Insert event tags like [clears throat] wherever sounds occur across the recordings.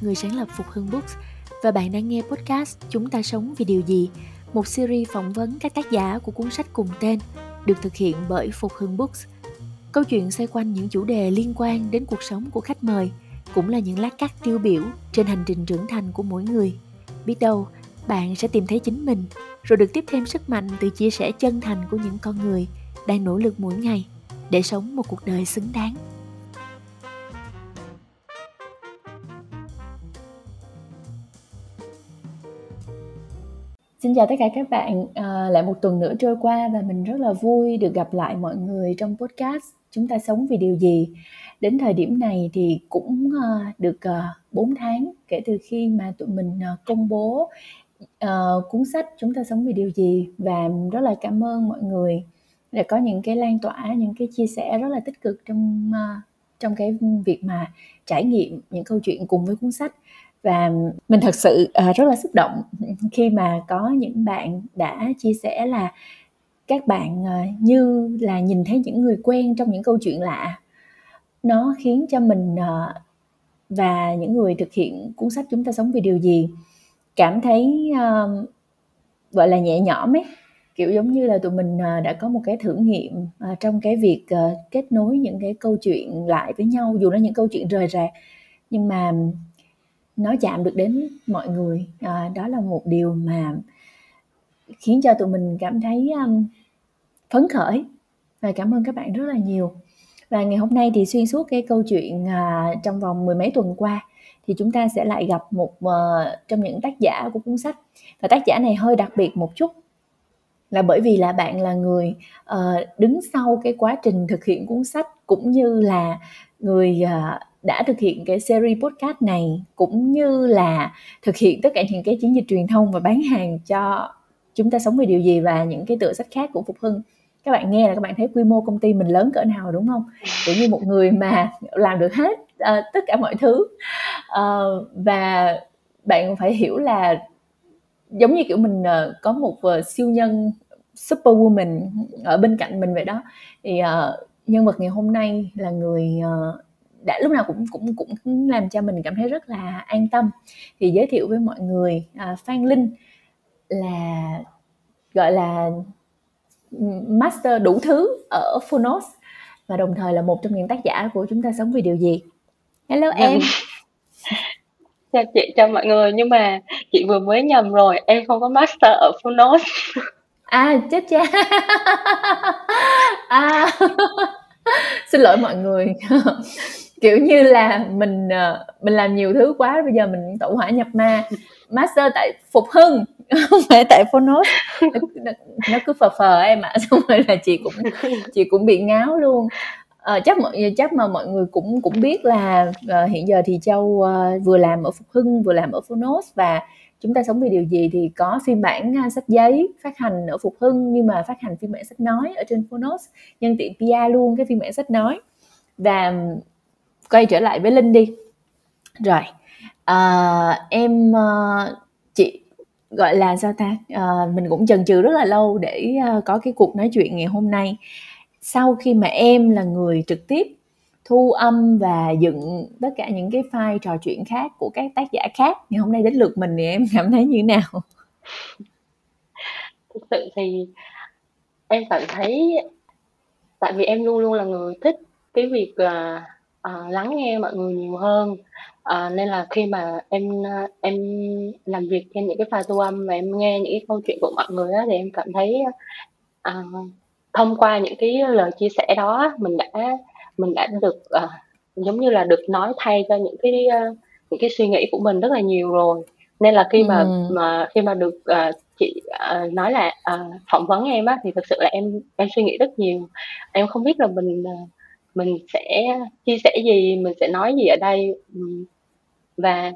người sáng lập Phục Hưng Books và bạn đang nghe podcast Chúng ta sống vì điều gì, một series phỏng vấn các tác giả của cuốn sách cùng tên, được thực hiện bởi Phục Hưng Books. Câu chuyện xoay quanh những chủ đề liên quan đến cuộc sống của khách mời, cũng là những lát cắt tiêu biểu trên hành trình trưởng thành của mỗi người. Biết đâu, bạn sẽ tìm thấy chính mình, rồi được tiếp thêm sức mạnh từ chia sẻ chân thành của những con người đang nỗ lực mỗi ngày để sống một cuộc đời xứng đáng. Xin chào tất cả các bạn, à, lại một tuần nữa trôi qua và mình rất là vui được gặp lại mọi người trong podcast Chúng ta sống vì điều gì. Đến thời điểm này thì cũng uh, được à, uh, 4 tháng kể từ khi mà tụi mình uh, công bố uh, cuốn sách Chúng ta sống vì điều gì và rất là cảm ơn mọi người đã có những cái lan tỏa, những cái chia sẻ rất là tích cực trong uh, trong cái việc mà trải nghiệm những câu chuyện cùng với cuốn sách và mình thật sự à, rất là xúc động khi mà có những bạn đã chia sẻ là các bạn à, như là nhìn thấy những người quen trong những câu chuyện lạ. Nó khiến cho mình à, và những người thực hiện cuốn sách chúng ta sống vì điều gì cảm thấy uh, gọi là nhẹ nhõm ấy. Kiểu giống như là tụi mình uh, đã có một cái thử nghiệm uh, trong cái việc uh, kết nối những cái câu chuyện lại với nhau dù nó những câu chuyện rời rạc nhưng mà nó chạm được đến mọi người. À, đó là một điều mà khiến cho tụi mình cảm thấy um, phấn khởi và cảm ơn các bạn rất là nhiều. Và ngày hôm nay thì xuyên suốt cái câu chuyện à, trong vòng mười mấy tuần qua thì chúng ta sẽ lại gặp một uh, trong những tác giả của cuốn sách. Và tác giả này hơi đặc biệt một chút là bởi vì là bạn là người uh, đứng sau cái quá trình thực hiện cuốn sách cũng như là người uh, đã thực hiện cái series podcast này cũng như là thực hiện tất cả những cái chiến dịch truyền thông và bán hàng cho chúng ta sống vì điều gì và những cái tựa sách khác của Phục Hưng. Các bạn nghe là các bạn thấy quy mô công ty mình lớn cỡ nào đúng không? Kiểu như một người mà làm được hết uh, tất cả mọi thứ. Uh, và bạn phải hiểu là giống như kiểu mình uh, có một uh, siêu nhân superwoman ở bên cạnh mình vậy đó. Thì uh, nhân vật ngày hôm nay là người uh, đã lúc nào cũng cũng cũng làm cho mình cảm thấy rất là an tâm. Thì giới thiệu với mọi người à, Phan Linh là gọi là master đủ thứ ở Phonos và đồng thời là một trong những tác giả của chúng ta sống vì điều gì. Hello dạ. em. [laughs] Chào chị chào mọi người. Nhưng mà chị vừa mới nhầm rồi em không có master ở Phonos. [laughs] À chết cha. [laughs] À xin lỗi mọi người kiểu như là mình ờ, mình làm nhiều thứ quá bây giờ mình tẩu hỏa nhập ma. Master tại phục hưng [laughs] không phải tại phonos. Nó, nó cứ phờ phờ em ạ à. [laughs] xong rồi là chị cũng chị cũng bị ngáo luôn. À, chắc mọi chắc mà mọi người cũng cũng biết là uh, hiện giờ thì châu uh, vừa làm ở phục hưng vừa làm ở phonos và chúng ta sống vì điều gì thì có phiên bản uh, sách giấy phát hành ở phục hưng nhưng mà phát hành phiên bản sách nói ở trên phonos nhân tiện pr luôn cái phiên bản sách nói. Và quay trở lại với linh đi. Rồi à, em ờ, chị gọi là sao ta? À, mình cũng chần chừ rất là lâu để ờ, có cái cuộc nói chuyện ngày hôm nay. Sau khi mà em là người trực tiếp thu âm và dựng tất cả những cái file trò chuyện khác của các tác giả khác ngày hôm nay đến lượt mình thì em [laughs] cảm thấy như thế nào? Thực sự thì em cảm thấy tại vì em luôn luôn là người thích cái việc uh, uh, lắng nghe mọi người nhiều hơn. Uh, nên là khi mà em uh, em làm việc trên những cái file thu âm và em nghe những cái câu chuyện của mọi người á, thì em cảm thấy uh, thông qua những cái lời chia sẻ đó mình đã mình đã được uh, giống như là được nói thay cho những cái uh, những cái suy nghĩ của mình rất là nhiều rồi. Nên là khi mà ừ. mà khi mà được uh, chị uh, nói là uh, phỏng vấn em á thì thực sự là em em suy nghĩ rất nhiều. Em không biết là mình uh, mình sẽ chia sẻ gì mình sẽ nói gì ở đây. Và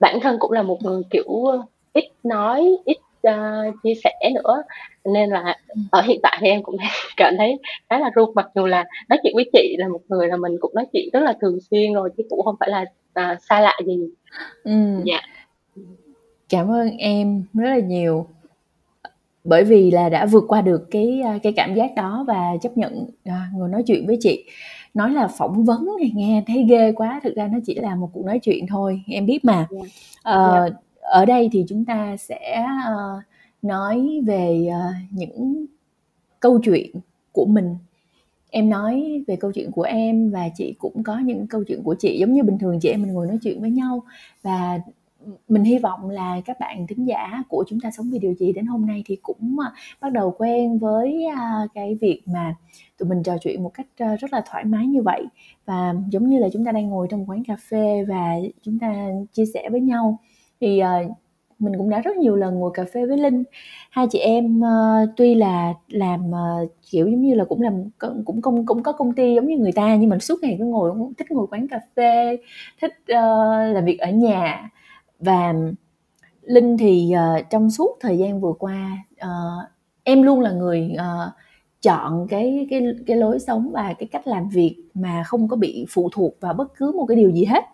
bản thân cũng là một người kiểu ít nói ít uh, chia sẻ nữa. Nên là ở hiện tại thì em cũng [laughs] cảm thấy khá là run mặc dù là nói chuyện với chị là một người là mình cũng nói chuyện rất là thường xuyên rồi chứ cũng không phải là uh, xa lạ gì. Ừ. dạ. Cảm ơn em rất là nhiều bởi vì là đã vượt qua được cái à, cái cảm giác đó và chấp nhận à, ngồi nói chuyện với chị nói là phỏng vấn thì nghe thấy ghê quá thực ra nó chỉ là một cuộc nói chuyện thôi em biết mà yeah. Ờ, yeah. Ở đây thì chúng ta sẽ uh, nói về uh, những câu chuyện của mình em nói về câu chuyện của em và chị cũng có những câu chuyện của chị giống như bình thường chị em mình ngồi nói chuyện với nhau và mình hy vọng là các bạn thính giả của chúng ta sống vì điều gì đến hôm nay thì cũng à, bắt đầu quen với à, cái việc mà tụi mình trò chuyện một cách à, rất là thoải mái như vậy. Và giống như là chúng ta đang ngồi trong một quán cà phê và chúng ta chia sẻ với nhau thì mình cũng đã rất nhiều lần ngồi cà phê với linh. Hai chị em uh, tuy là làm uh, kiểu giống như là cũng làm cũng công cũng có công ty giống như người ta nhưng mà suốt ngày cứ ngồi thích ngồi quán cà phê thích uh, làm việc ở nhà và linh thì uh, trong suốt thời gian vừa qua uh, em luôn là người uh, chọn cái cái cái lối sống và cái cách làm việc mà không có bị phụ thuộc vào bất cứ một cái điều gì hết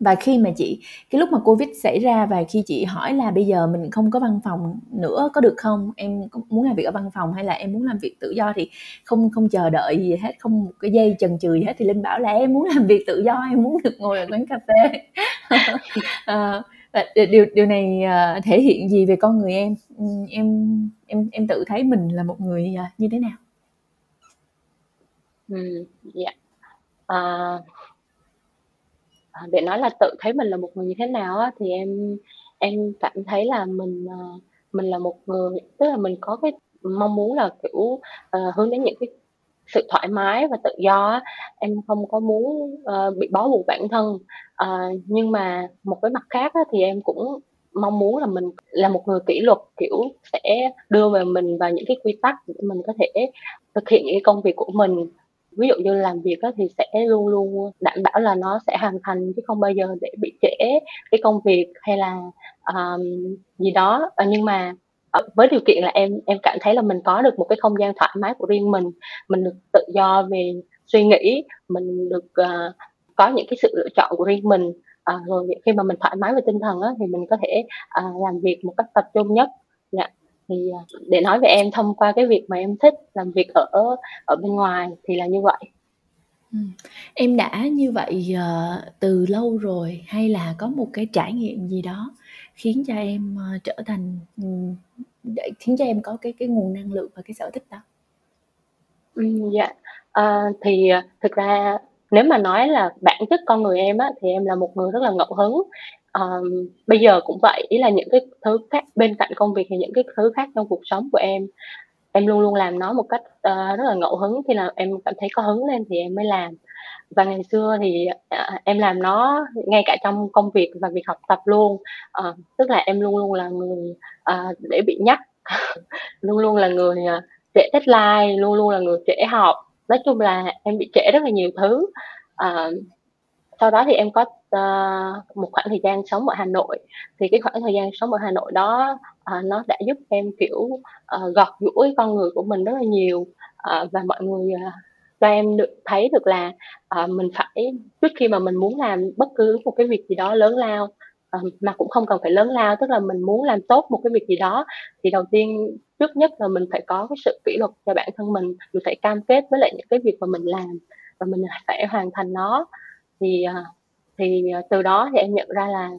và khi mà chị cái lúc mà covid xảy ra và khi chị hỏi là bây giờ mình không có văn phòng nữa có được không? Em muốn làm việc ở văn phòng hay là em muốn làm việc tự do thì không không chờ đợi gì hết không một cái dây chần chừ gì hết. Thì linh bảo là em muốn làm việc tự do em muốn được ngồi ở quán cà phê. [laughs] À, điều điều này ờ, thể hiện gì về con người em? Ừ, em em em tự thấy mình là một người ờ, như thế nào? Ừ yeah. à, À, để nói là tự thấy mình là một người như thế nào á, thì em em cảm thấy là mình ờ, mình là một người tức là mình có cái mong muốn là kiểu uh, hướng đến những cái sự thoải mái và tự do á. em không có muốn uh, bị bó buộc bản thân uh, nhưng mà một cái mặt khác á, thì em cũng mong muốn là mình là một người kỷ luật kiểu sẽ đưa về mình vào những cái quy tắc để mình có thể thực hiện những cái công việc của mình ví dụ như làm việc đó thì sẽ luôn luôn đảm bảo là nó sẽ hoàn thành chứ không bao giờ để bị trễ cái công việc hay là um, gì đó. Ờ, nhưng mà ờ, với điều kiện là em em cảm thấy là mình có được một cái không gian thoải mái của riêng mình mình được tự do về suy nghĩ mình được uh, có những cái sự lựa chọn của riêng mình. Uh, rồi khi mà mình thoải mái về tinh thần á, thì mình có thể uh, làm việc một cách tập trung nhất. Yeah. Thì à, để nói về em thông qua cái việc mà em thích làm việc ở ở bên ngoài thì là như vậy. Ừ. em đã như vậy uh, từ lâu rồi hay là có một cái trải nghiệm gì đó khiến cho em uh, trở thành um, để khiến cho em có cái cái nguồn năng lượng và cái sở thích đó? Ừ, dạ. Uh, thì thực ra nếu mà nói là bản chất con người em á thì em là một người rất là ngẫu hứng um, bây giờ cũng vậy, ý là những cái thứ khác bên cạnh công việc thì những cái thứ khác trong cuộc sống của em, em luôn luôn làm nó một cách, uh, rất là ngẫu hứng, khi nào em cảm thấy có hứng lên thì em mới làm. Và ngày xưa thì, uh, em làm nó ngay cả trong công việc và việc học tập luôn, uh, tức là em luôn luôn là người, uh, để bị nhắc, [laughs] luôn luôn là người, ờ, trễ deadline, luôn luôn là người trễ học. Nói chung là em bị trễ rất là nhiều thứ, uh, sau đó thì em có uh, một khoảng thời gian sống ở Hà Nội. Thì cái khoảng thời gian sống ở Hà Nội đó uh, nó đã giúp em kiểu uh, gọt giũa con người của mình rất là nhiều. Uh, và mọi người uh, cho em được thấy được là uh, mình phải trước khi mà mình muốn làm bất cứ một cái việc gì đó lớn lao uh, mà cũng không cần phải lớn lao tức là mình muốn làm tốt một cái việc gì đó thì đầu tiên trước nhất là mình phải có cái sự kỷ luật cho bản thân mình. Mình phải cam kết với lại những cái việc mà mình làm và mình phải hoàn thành nó thì à, thì à, từ đó thì em nhận ra là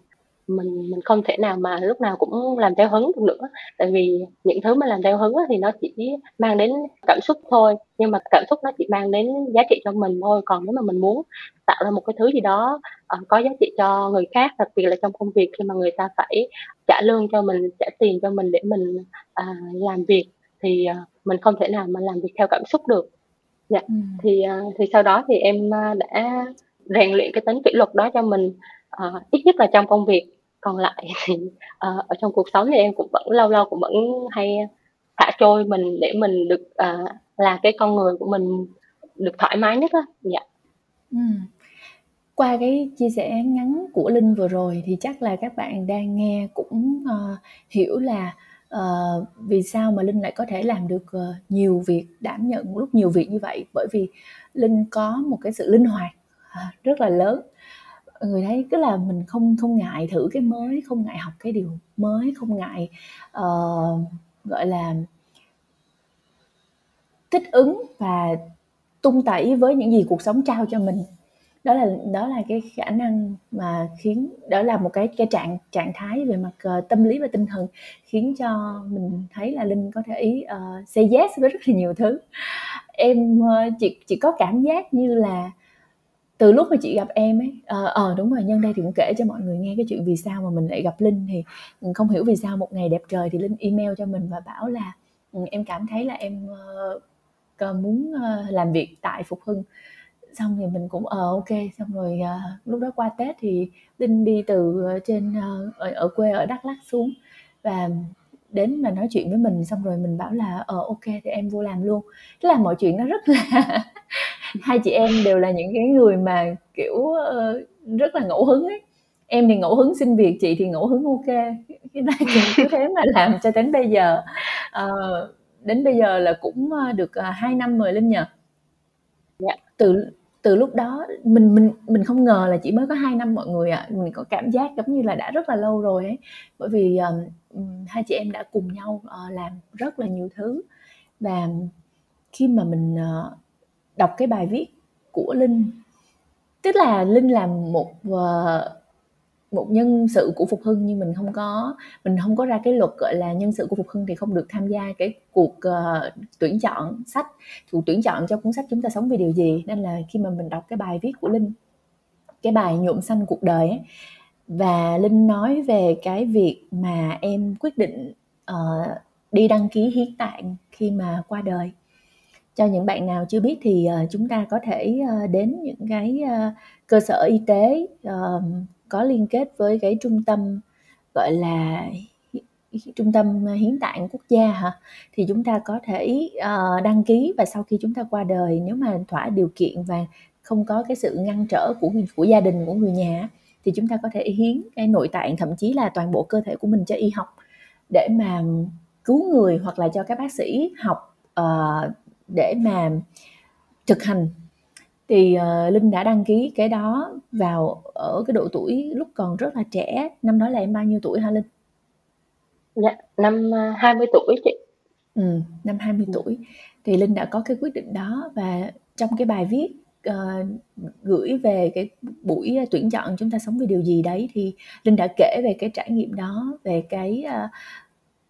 mình mình không thể nào mà lúc nào cũng làm theo hứng được nữa. Tại vì những thứ mà làm theo hứng thì nó chỉ mang đến cảm xúc thôi nhưng mà cảm xúc nó chỉ mang đến giá trị cho mình thôi. Còn nếu mà mình muốn tạo ra một cái thứ gì đó uh, có giá trị cho người khác đặc biệt là trong công việc khi mà người ta phải trả lương cho mình trả tiền cho mình để mình uh, làm việc thì uh, mình không thể nào mà làm việc theo cảm xúc được. Dạ. Ừ. thì uh, thì sau đó thì em đã rèn luyện cái tính kỷ luật đó cho mình uh, ít nhất là trong công việc. Còn lại [laughs] thì uh, ở trong cuộc sống thì em cũng vẫn lâu lâu cũng vẫn hay thả trôi mình để mình được uh, là cái con người của mình được thoải mái nhất á. Dạ. Ừ. qua cái chia sẻ ngắn của linh vừa rồi thì chắc là các bạn đang nghe cũng uh, hiểu là uh, vì sao mà linh lại có thể làm được uh, nhiều việc đảm nhận lúc nhiều việc như vậy. Bởi vì linh có một cái sự linh hoạt rất là lớn. Người thấy cứ là mình không không ngại thử cái mới không ngại học cái điều mới không ngại uh, gọi là thích ứng và tung tẩy với những gì cuộc sống trao cho mình. Đó là đó là cái khả năng mà khiến đó là một cái cái trạng trạng thái về mặt uh, tâm lý và tinh thần khiến cho mình thấy là linh có thể ý uh, say yes với rất là nhiều thứ. Em uh, chỉ chỉ có cảm giác như là từ lúc mà chị gặp em ấy ờ uh, uh, đúng rồi nhân đây thì cũng kể cho mọi người nghe cái chuyện vì sao mà mình lại gặp linh thì mình không hiểu vì sao một ngày đẹp trời thì linh email cho mình và bảo là ừ, em cảm thấy là em uh, muốn uh, làm việc tại phục hưng. Xong thì mình cũng ờ ok xong rồi uh, lúc đó qua tết thì linh đi từ trên uh, ở, ở quê ở đắk lắk xuống và đến mà nói chuyện với mình xong rồi mình bảo là ờ ok thì em vô làm luôn. Tức là mọi chuyện nó rất là hai chị em đều là những cái người mà kiểu uh, rất là ngẫu hứng ấy. Em thì ngẫu hứng xin việc chị thì ngẫu hứng ok. Cái này thì cứ thế mà làm cho đến bây giờ. Uh, đến bây giờ là cũng được uh, 2 năm rồi linh nhờ. Dạ. từ từ lúc đó mình mình mình không ngờ là chỉ mới có 2 năm mọi người ạ. Mình có cảm giác giống như là đã rất là lâu rồi ấy. Bởi vì um, hai chị em đã cùng nhau uh, làm rất là nhiều thứ. Và khi mà mình uh, đọc cái bài viết của linh. Tức là linh làm một uh, một nhân sự của phục hưng nhưng mình không có mình không có ra cái luật gọi là nhân sự của phục hưng thì không được tham gia cái cuộc uh, tuyển chọn sách cuộc tuyển chọn cho cuốn sách chúng ta sống vì điều gì. Nên là khi mà mình đọc cái bài viết của linh cái bài nhuộm xanh cuộc đời ấy và linh nói về cái việc mà em quyết định uh, đi đăng ký hiến tạng khi mà qua đời cho những bạn nào chưa biết thì uh, chúng ta có thể uh, đến những cái uh, cơ sở y tế uh, có liên kết với cái trung tâm gọi là trung tâm hiến tạng quốc gia hả? Thì chúng ta có thể uh, đăng ký và sau khi chúng ta qua đời nếu mà thỏa điều kiện và không có cái sự ngăn trở của của gia đình của người nhà thì chúng ta có thể hiến cái nội tạng thậm chí là toàn bộ cơ thể của mình cho y học để mà cứu người hoặc là cho các bác sĩ học uh, để mà thực hành. Thì uh, linh đã đăng ký cái đó vào ở cái độ tuổi lúc còn rất là trẻ. Năm đó là em bao nhiêu tuổi hả linh? Dạ năm 20 tuổi chị. Ừ, năm 20 ừ. tuổi. Thì linh đã có cái quyết định đó và trong cái bài viết uh, gửi về cái buổi tuyển chọn chúng ta sống vì điều gì đấy thì linh đã kể về cái trải nghiệm đó về cái uh,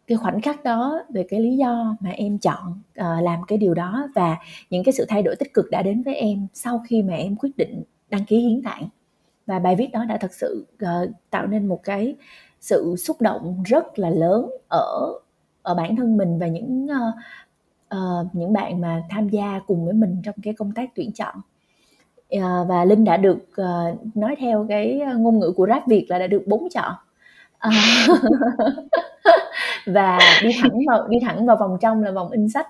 cái khoảnh khắc đó về cái lý do mà em chọn uh, làm cái điều đó và những cái sự thay đổi tích cực đã đến với em sau khi mà em quyết định đăng ký hiến tạng. Và bài viết đó đã thật sự uh, tạo nên một cái sự xúc động rất là lớn ở ở bản thân mình và những uh, uh, những bạn mà tham gia cùng với mình trong cái công tác tuyển chọn. Uh, và linh đã được uh, nói theo cái ngôn ngữ của rap việt là đã được bốn chọn. Uh, [laughs] và đi thẳng vào đi thẳng vào vòng trong là vòng in sách.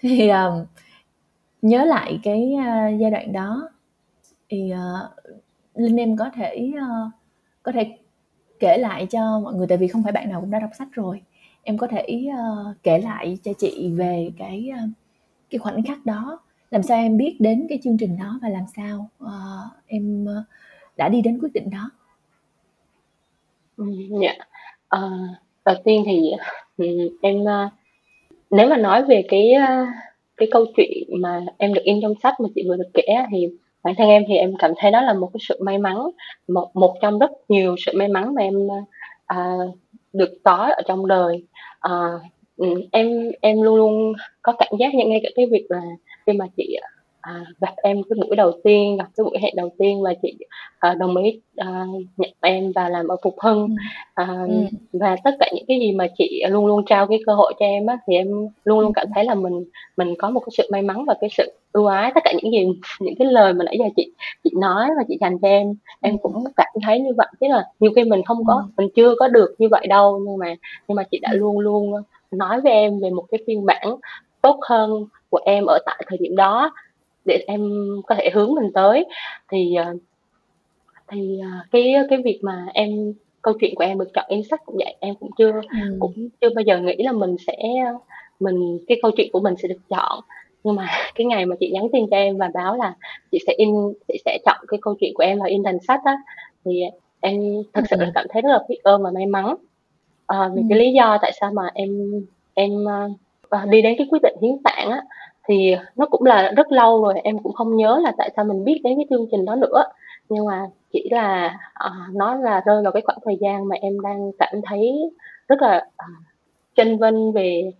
Thì uh, nhớ lại cái uh, giai đoạn đó. Thì uh, linh em có thể uh, có thể kể lại cho mọi người tại vì không phải bạn nào cũng đã đọc sách rồi. Em có thể uh, kể lại cho chị về cái uh, cái khoảnh khắc đó. Làm sao em biết đến cái chương trình đó và làm sao uh, em uh, đã đi đến quyết định đó? Ừ, dạ. Uh, đầu tiên thì ừ, em ờ, nếu mà nói về cái ờ, cái câu chuyện mà em được in trong sách mà chị vừa được kể thì bản thân em thì em cảm thấy đó là một cái sự may mắn một một trong rất nhiều sự may mắn mà em à, được có ở trong đời. Uh, em em luôn luôn có cảm giác như ngay cả cái việc là khi mà chị à, gặp em cái buổi đầu tiên gặp cái buổi hẹn đầu tiên và chị à, đồng ý à, nhận em và làm ở phục hưng. Ừ. à, ừ. và tất cả những cái gì mà chị luôn luôn trao cái cơ hội cho em á thì em luôn luôn cảm thấy là mình mình có một cái sự may mắn và cái sự ưu ái. Tất cả những gì những cái lời mà nãy giờ chị chị nói và chị dành cho em em ừ. cũng cảm thấy như vậy. Tức là nhiều khi mình không có mình chưa có được như vậy đâu nhưng mà nhưng mà chị đã luôn luôn nói với em về một cái phiên bản tốt hơn của em ở tại thời điểm đó để em có thể hướng mình tới thì ờ, thì ờ, cái cái việc mà em câu chuyện của em được chọn in sách cũng vậy em cũng chưa ừ. cũng chưa bao giờ nghĩ là mình sẽ mình cái câu chuyện của mình sẽ được chọn nhưng mà [laughs] cái ngày mà chị nhắn tin cho em và báo là chị sẽ in chị sẽ chọn cái câu chuyện của em vào in thành sách á thì em thật sự là ừ. cảm thấy rất là biết ơn và may mắn à, vì ừ. cái lý do tại sao mà em em uh, đi đến cái quyết định hiến tạng á thì nó cũng là rất lâu rồi, em cũng không nhớ là tại sao mình biết đến cái chương trình đó nữa. Nhưng mà chỉ là, uh, nó là rơi vào cái khoảng thời gian mà em đang cảm thấy rất là, ờ, chênh vênh về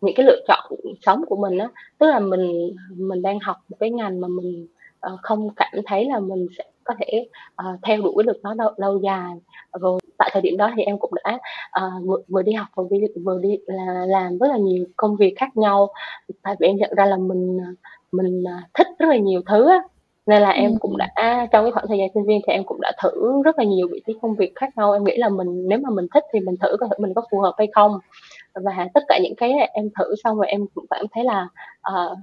những cái lựa chọn sống của mình á. Tức là mình mình đang học một cái ngành mà mình, uh, không cảm thấy là mình sẽ có thể, ờ, theo đuổi được nó lâu lâu dài. Rồi tại thời điểm đó thì em cũng đã, ờ, vừa vừa đi học vừa đi vừa đi là làm rất là nhiều công việc khác nhau. Tại vì em nhận ra là mình, ờ, mình, thích rất là nhiều thứ á, nên là em cũng đã trong cái khoảng thời gian sinh viên thì em cũng đã thử rất là nhiều vị trí công việc khác nhau. Em nghĩ là mình nếu mà mình thích thì mình thử coi thử mình có phù hợp hay không. Và tất cả những cái em thử xong rồi em cũng cảm thấy là, ờ,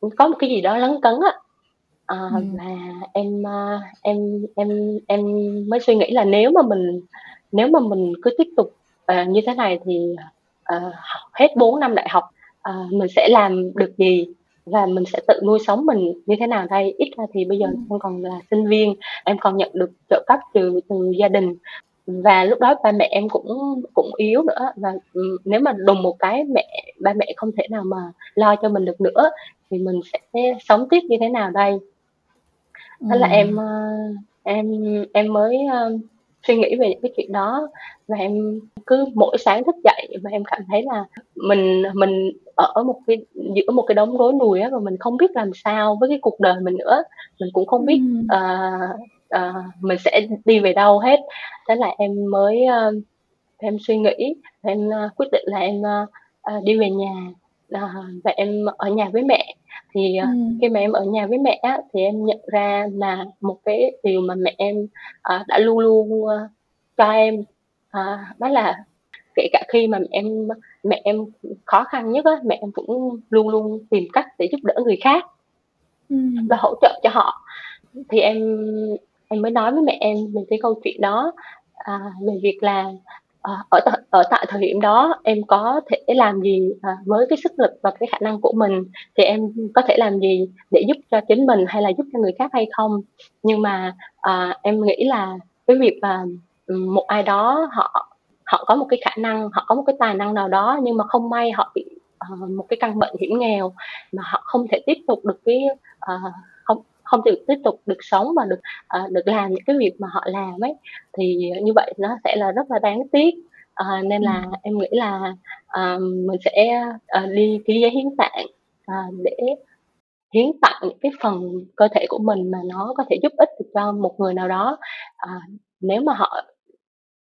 ừm, có một cái gì đó lấn cấn á. Ờ, Ừm. và em, ơ, em em em mới suy nghĩ là nếu mà mình nếu mà mình cứ tiếp tục, ờ, như thế này thì, ờ, học hết 4 năm đại học, ờ, mình sẽ làm được gì và mình sẽ tự nuôi sống mình như thế nào đây? Ít ra thì bây giờ Ừm. em còn là sinh viên, em còn nhận được trợ cấp từ từ gia đình. Và lúc đó ba mẹ em cũng cũng yếu nữa và, ừm, nếu mà đùng một cái mẹ ba mẹ không thể nào mà lo cho mình được nữa thì mình sẽ sống tiếp như thế nào đây? Thế là em, ơ, em em mới, ơ, suy nghĩ về những cái chuyện đó và em cứ mỗi sáng thức dậy và em cảm thấy là mình mình ở một cái giữa một cái đống rối nùi á, và mình không biết làm sao với cái cuộc đời mình nữa. Mình cũng không biết, Ừm. ờ, ờ, mình sẽ đi về đâu hết. Thế là em mới, ơ, em suy nghĩ, em, ơ, quyết định là em, ơ, ờ, đi về nhà, ờ, và em ở nhà với mẹ. Thì, ờ, Ừm. khi mà em ở nhà với mẹ á, thì em nhận ra là một cái điều mà mẹ em, ờ, đã luôn luôn, ơ, cho em, ờ, đó là kể cả khi mà em mẹ em khó khăn nhất á, mẹ em cũng luôn luôn tìm cách để giúp đỡ người khác Ừm. và hỗ trợ cho họ. Thì em em mới nói với mẹ em về cái câu chuyện đó, à, về việc là, ờ, Ờ, ở ở tại thời điểm đó em có thể làm gì, à, với cái sức lực và cái khả năng của mình, thì em có thể làm gì để giúp cho chính mình hay là giúp cho người khác hay không. Nhưng mà, à, em nghĩ là cái việc mà, một ai đó họ họ có một cái khả năng, họ có một cái tài năng nào đó nhưng mà không may họ bị, uh, một cái căn bệnh hiểm nghèo mà họ không thể tiếp tục được cái, uh, không được tiếp tục được sống và được, ờ, được làm những cái việc mà họ làm ấy, thì như vậy nó sẽ là rất là đáng tiếc. Ờ, nên là Ừm. em nghĩ là, ờ, mình sẽ, ờ, đi ký giấy hiến tạng, ờ, để hiến tặng những cái phần cơ thể của mình mà nó có thể giúp ích được cho một người nào đó. Ờ, nếu mà họ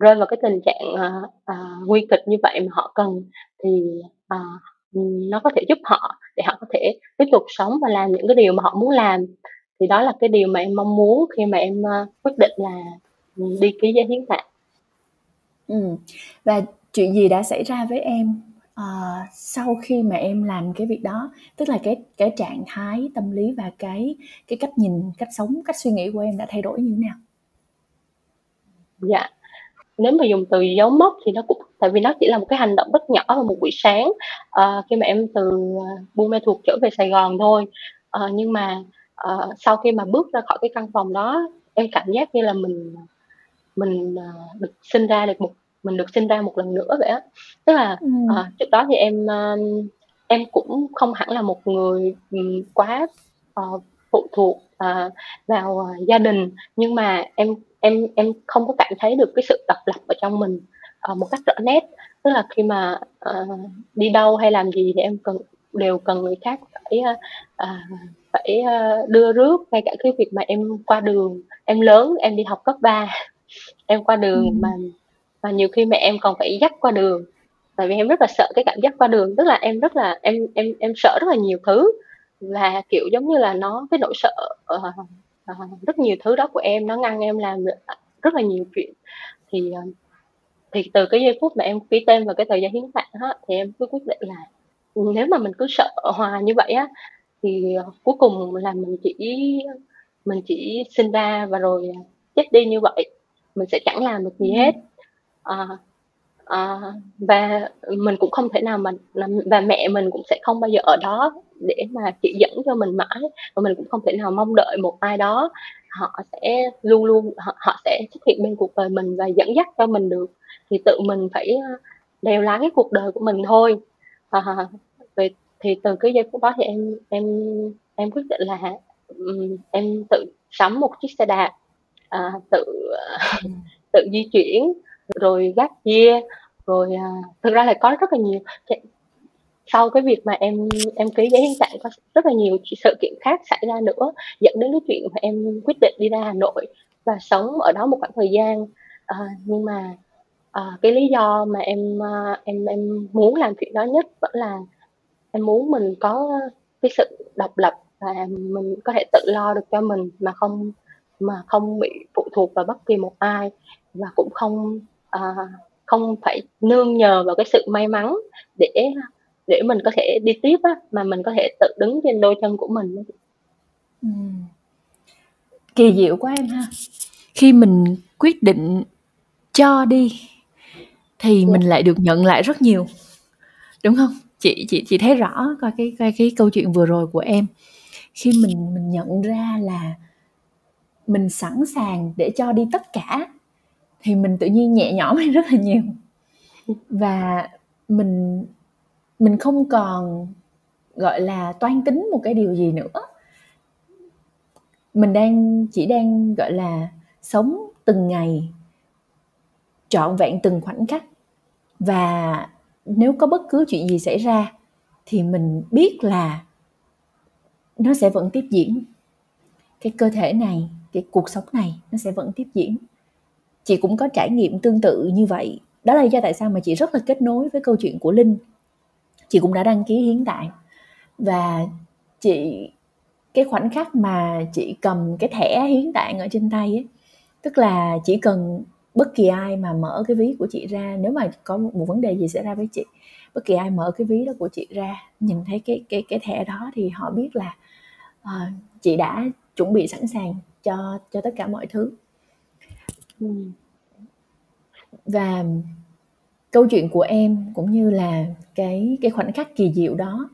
rơi vào cái tình trạng, ờ, ờ, nguy kịch như vậy mà họ cần thì, ừm, nó có thể giúp họ để họ có thể tiếp tục sống và làm những cái điều mà họ muốn làm. Thì đó là cái điều mà em mong muốn khi mà em, ơ, quyết định là, ừm, đi ký giấy hiến tạng. Ừm, và chuyện gì đã xảy ra với em, ờ, sau khi mà em làm cái việc đó? Tức là cái cái trạng thái tâm lý và cái cái cách nhìn, cách sống, cách suy nghĩ của em đã thay đổi như thế nào? Dạ, nếu mà dùng từ dấu mốc thì nó cũng tại vì nó chỉ là một cái hành động rất nhỏ vào một buổi sáng, ờ, khi mà em từ, ờ, Buôn Ma Thuột trở về Sài Gòn thôi. Ờ, nhưng mà, ờ, sau khi mà bước ra khỏi cái căn phòng đó, em cảm giác như là mình, mình, ờ, được sinh ra được một mình được sinh ra một lần nữa vậy á. Tức là, ờ, trước đó thì em, ơ, em cũng không hẳn là một người, ừm, quá, ờ, phụ thuộc, ờ, vào, ờ, gia đình, nhưng mà em em em không có cảm thấy được cái sự độc lập ở trong mình, ờ, một cách rõ nét. Tức là khi mà, ờ, đi đâu hay làm gì thì em cần đều cần người khác phải, ờ, phải, ơ, đưa rước, ngay cả cái việc mà em qua đường, em lớn, em đi học cấp 3, [laughs] em qua đường mà Ừm. mà nhiều khi mẹ em còn phải dắt qua đường, tại vì em rất là sợ cái cảm giác qua đường. Tức là em rất là em em em sợ rất là nhiều thứ và, kiểu, giống như là, nó cái nỗi sợ, ờ, ờ, rất nhiều thứ đó của em nó ngăn em làm ờ, rất là nhiều chuyện. Thì, ờ, thì từ cái giây phút mà em ký tên vào cái tờ giấy hiến tạng á, thì em cứ quyết định là, ừm, nếu mà mình cứ sợ hoài như vậy á, thì, ờ, cuối cùng là mình chỉ mình chỉ sinh ra và rồi, à, chết đi như vậy, mình sẽ chẳng làm được gì hết. Ừm. Ờ, ờ, và, ừm, mình cũng không thể nào mà và mẹ mình cũng sẽ không bao giờ ở đó để mà chỉ dẫn cho mình mãi, và mình cũng không thể nào mong đợi một ai đó họ sẽ luôn luôn họ họ sẽ xuất hiện bên cuộc đời mình và dẫn dắt cho mình được, thì tự mình phải, ơ, lèo lái cái cuộc đời của mình thôi. À, về thì từ cái giây phút đó thì em em em quyết định là ừm, em tự sắm một chiếc xe đạp, à, tự, Ừm. [laughs] tự di chuyển, rồi gác gear, rồi, à thực ra là có rất là nhiều sau cái việc mà em em ký giấy hiến tạng có rất là nhiều sự kiện khác xảy ra nữa, dẫn đến cái chuyện mà em quyết định đi ra Hà Nội và sống ở đó một khoảng thời gian. Ờ, nhưng mà, ờ, cái lý do mà em, a, em em muốn làm chuyện đó nhất vẫn là em muốn mình có cái sự độc lập và mình có thể tự lo được cho mình mà không mà không bị phụ thuộc vào bất kỳ một ai và cũng không, à, không phải nương nhờ vào cái sự may mắn để để mình có thể đi tiếp á, mà mình có thể tự đứng trên đôi chân của mình á chị. Ừm. Kỳ diệu quá em ha. Khi mình quyết định cho đi thì mình lại được nhận lại rất nhiều, đúng hông? Chị chị chị thấy rõ qua cái qua cái câu chuyện vừa rồi của em. Khi mình mình nhận ra là mình sẵn sàng để cho đi tất cả thì mình tự nhiên nhẹ nhõm hơn [laughs] rất là nhiều. Và mình mình không còn, gọi là, toan tính một cái điều gì nữa. Mình đang chỉ đang, gọi là, sống từng ngày trọn vẹn từng khoảnh khắc và nếu có bất cứ chuyện gì xảy ra thì mình biết là nó sẽ vẫn tiếp diễn. Cái cơ thể này, cái cuộc sống này nó sẽ vẫn tiếp diễn. Chị cũng có trải nghiệm tương tự như vậy. Đó là lý do tại sao mà chị rất là kết nối với câu chuyện của Linh. Chị cũng đã đăng ký hiến tạng và chị cái khoảnh khắc mà chị cầm cái thẻ hiến tạng ở trên tay ấy, tức là chỉ cần bất kỳ ai mà mở cái ví của chị ra, nếu mà có một vấn đề gì xảy ra với chị, bất kỳ ai mở cái ví đó của chị ra, nhìn thấy cái cái cái thẻ đó thì họ biết là, ờ, chị đã chuẩn bị sẵn sàng cho cho tất cả mọi thứ. Ừm. Và câu chuyện của em cũng như là cái cái khoảnh khắc kỳ diệu đó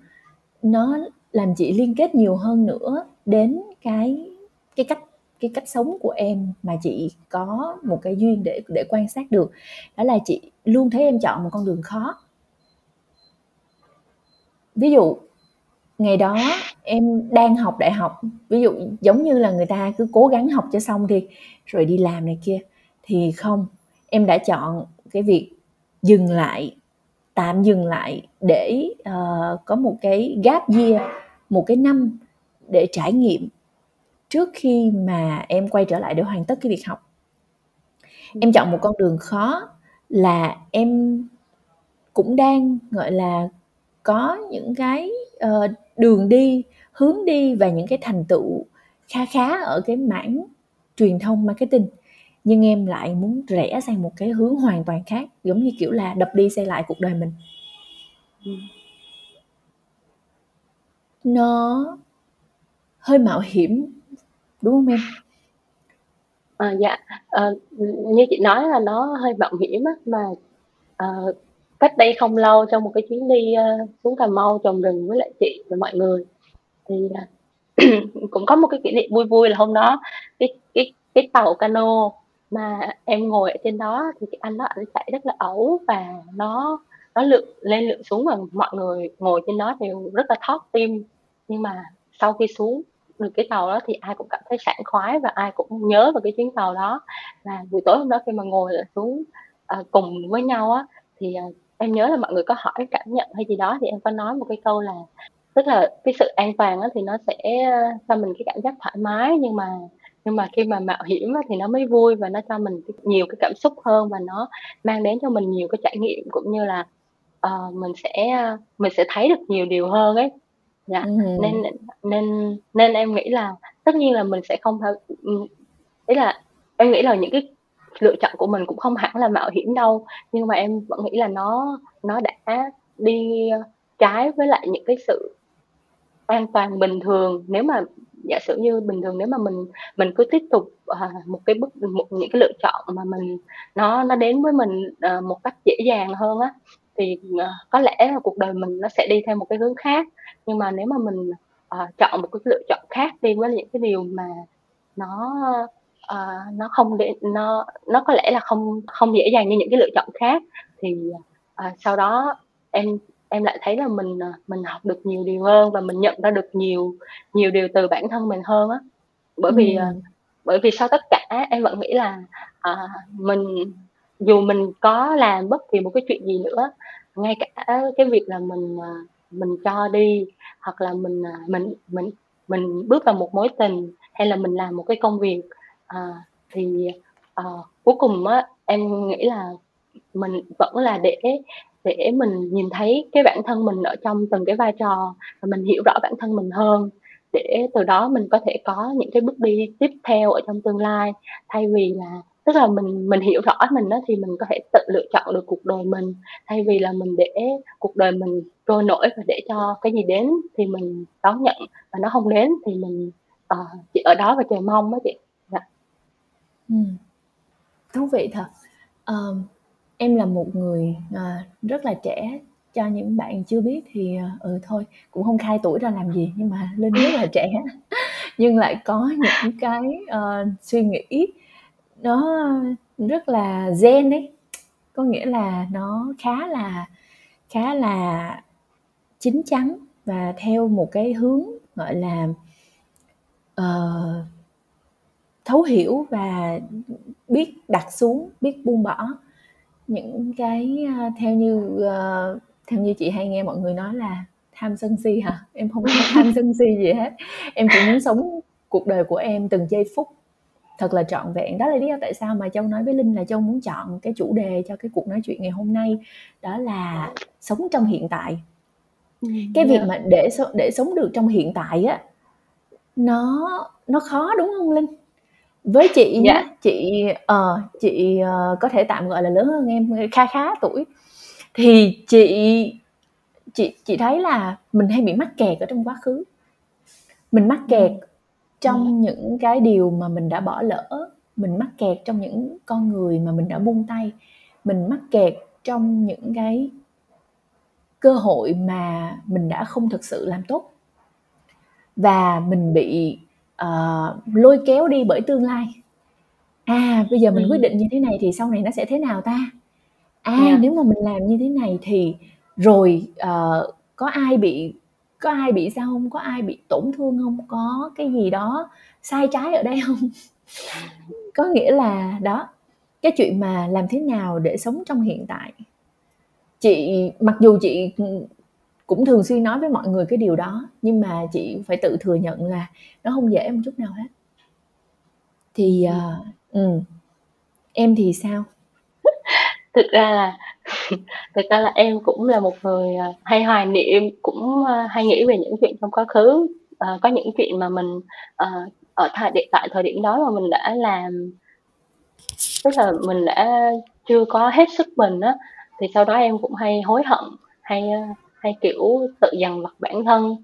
nó làm chị liên kết nhiều hơn nữa đến cái cái cách cái cách sống của em mà chị có một cái duyên để để quan sát được. Đó là chị luôn thấy em chọn một con đường khó. Ví dụ, ngày đó em đang học đại học, ví dụ giống như là người ta cứ cố gắng học cho xong đi, rồi đi làm này kia, thì không, em đã chọn cái việc dừng lại, tạm dừng lại để, uh, có một cái gap year, một cái năm để trải nghiệm trước khi mà em quay trở lại để hoàn tất cái việc học. Em chọn một con đường khó là em cũng đang, gọi là, có những cái, ờ, đường đi, hướng đi và những cái thành tựu kha khá ở cái mảng truyền thông marketing, nhưng em lại muốn rẽ sang một cái hướng hoàn toàn khác, giống như kiểu là đập đi xây lại cuộc đời mình. Ừm. Nó hơi mạo hiểm, đúng không em? à, dạ, à, như chị nói là nó hơi mạo hiểm á, mà, à, cách đây không lâu trong một cái chuyến đi, ơ, xuống Cà Mau trồng rừng với lại chị và mọi người, thì, à, [clears throat] cũng có một cái kỷ niệm vui vui là hôm đó cái cái cái tàu cano mà em ngồi ở trên đó thì cái anh đó anh chạy rất là ẩu và nó nó lượn lên lượn xuống và mọi người ngồi trên đó đều rất là thót tim. Nhưng mà sau khi xuống được cái tàu đó thì ai cũng cảm thấy sảng khoái và ai cũng nhớ về cái chuyến tàu đó. Và buổi tối hôm đó khi mà ngồi xuống, uh, cùng với nhau á, thì, uh, em nhớ là mọi người có hỏi cảm nhận hay gì đó thì em có nói một cái câu là tức là cái sự an toàn á thì nó sẽ ờ, cho mình cái cảm giác thoải mái, nhưng mà nhưng mà khi mà mạo hiểm á thì nó mới vui và nó cho mình nhiều cái cảm xúc hơn và nó mang đến cho mình nhiều cái trải nghiệm, cũng như là, uh, mình sẽ, mình sẽ thấy được nhiều điều hơn ấy. Dạ, Ừm. nên nên nên em nghĩ là tất nhiên là mình sẽ không phải ừm, ý là em nghĩ là những cái lựa chọn của mình cũng không hẳn là mạo hiểm đâu, nhưng mà em vẫn nghĩ là nó nó đã đi trái với lại những cái sự an toàn bình thường. Nếu mà giả sử như bình thường nếu mà mình mình cứ tiếp tục, ờ, một cái bước một những cái lựa chọn mà mình nó nó đến với mình, ờ, một cách dễ dàng hơn á, thì, ờ, có lẽ là cuộc đời mình nó sẽ đi theo một cái hướng khác. Nhưng mà nếu mà mình, ờ, chọn một cái lựa chọn khác đi với những cái điều mà nó, ờ, nó không để nó nó có lẽ là không không dễ dàng như những cái lựa chọn khác, thì, ờ, sau đó em em lại thấy là mình, mình học được nhiều điều hơn và mình nhận ra được nhiều nhiều điều từ bản thân mình hơn á. Bởi vì, bởi vì sau tất cả em vẫn nghĩ là, à, mình dù mình có làm bất kỳ một cái chuyện gì nữa, ngay cả cái việc là mình, à, mình cho đi hoặc là mình, à, mình mình mình bước vào một mối tình hay là mình làm một cái công việc, à, thì, à, cuối cùng á, em nghĩ là mình vẫn là để để mình nhìn thấy cái bản thân mình ở trong từng cái vai trò và mình hiểu rõ bản thân mình hơn, để từ đó mình có thể có những cái bước đi tiếp theo ở trong tương lai. Thay vì là tức là mình mình hiểu rõ mình đó thì mình có thể tự lựa chọn được cuộc đời mình, thay vì là mình để cuộc đời mình trôi nổi và để cho cái gì đến thì mình đón nhận và nó không đến thì mình, uh, chỉ ở đó và chờ mong đó chị. Dạ. ừ. Thú vị thật. Ờm, em là một người, uh, rất là trẻ, cho những bạn chưa biết thì, ờ, ừ, thôi, cũng không khai tuổi ra làm gì, nhưng mà Linh rất là trẻ, [laughs] nhưng lại có những cái, uh, suy nghĩ nó rất là zen ấy. Có nghĩa là nó khá là khá là chín chắn và theo một cái hướng, gọi là, ờ, thấu hiểu và biết đặt xuống, biết buông bỏ những cái, a, theo như, ờ, theo như chị hay nghe mọi người nói là tham sân si hả? Em hông có tham sân si gì hết, em chỉ muốn sống cuộc đời của em từng giây phút thật là trọn vẹn. Đó là lý do tại sao mà Châu nói với Linh là Châu muốn chọn cái chủ đề cho cái cuộc nói chuyện ngày hôm nay, đó là sống trong hiện tại. Ừm, Cái việc yeah. mà để để sống được trong hiện tại á, nó nó khó, đúng hông Linh? Với chị Dạ. nhá, chị, ờ, chị, ờ, có thể tạm gọi là lớn hơn em kha khá tuổi, thì chị chị chị thấy là mình hay bị mắc kẹt ở trong quá khứ. Mình mắc kẹt Ừm. Trong Ừm. những cái điều mà mình đã bỏ lỡ, mình mắc kẹt trong những con người mà mình đã buông tay, mình mắc kẹt trong những cái cơ hội mà mình đã không thực sự làm tốt. Và mình bị, ờ, lôi kéo đi bởi tương lai. À, bây giờ mình quyết Ừm. định như thế này thì sau này nó sẽ thế nào ta? À, Yeah. nếu mà mình làm như thế này thì rồi, ờ, có ai bị có ai bị sao hông? Có ai bị tổn thương hông? Có cái gì đó sai trái ở đây hông? [laughs] Có nghĩa là đó, cái chuyện mà làm thế nào để sống trong hiện tại. Chị mặc dù chị, cũng thường xuyên nói với mọi người cái điều đó, nhưng mà chị phải tự thừa nhận là nó hông dễ một chút nào hết. Thì, ờ, ừm, em thì sao? [laughs] Thực ra là [laughs] thực ra là em cũng là một người, à, hay hoài niệm, cũng, à, hay nghĩ về những chuyện trong quá khứ. Ờ, có những chuyện mà mình, ờ, ở thời điểm tại thời điểm đó mà mình đã làm tức là mình đã chưa có hết sức mình á, thì sau đó em cũng hay hối hận, hay, hay, kiểu, tự dằn vặt bản thân.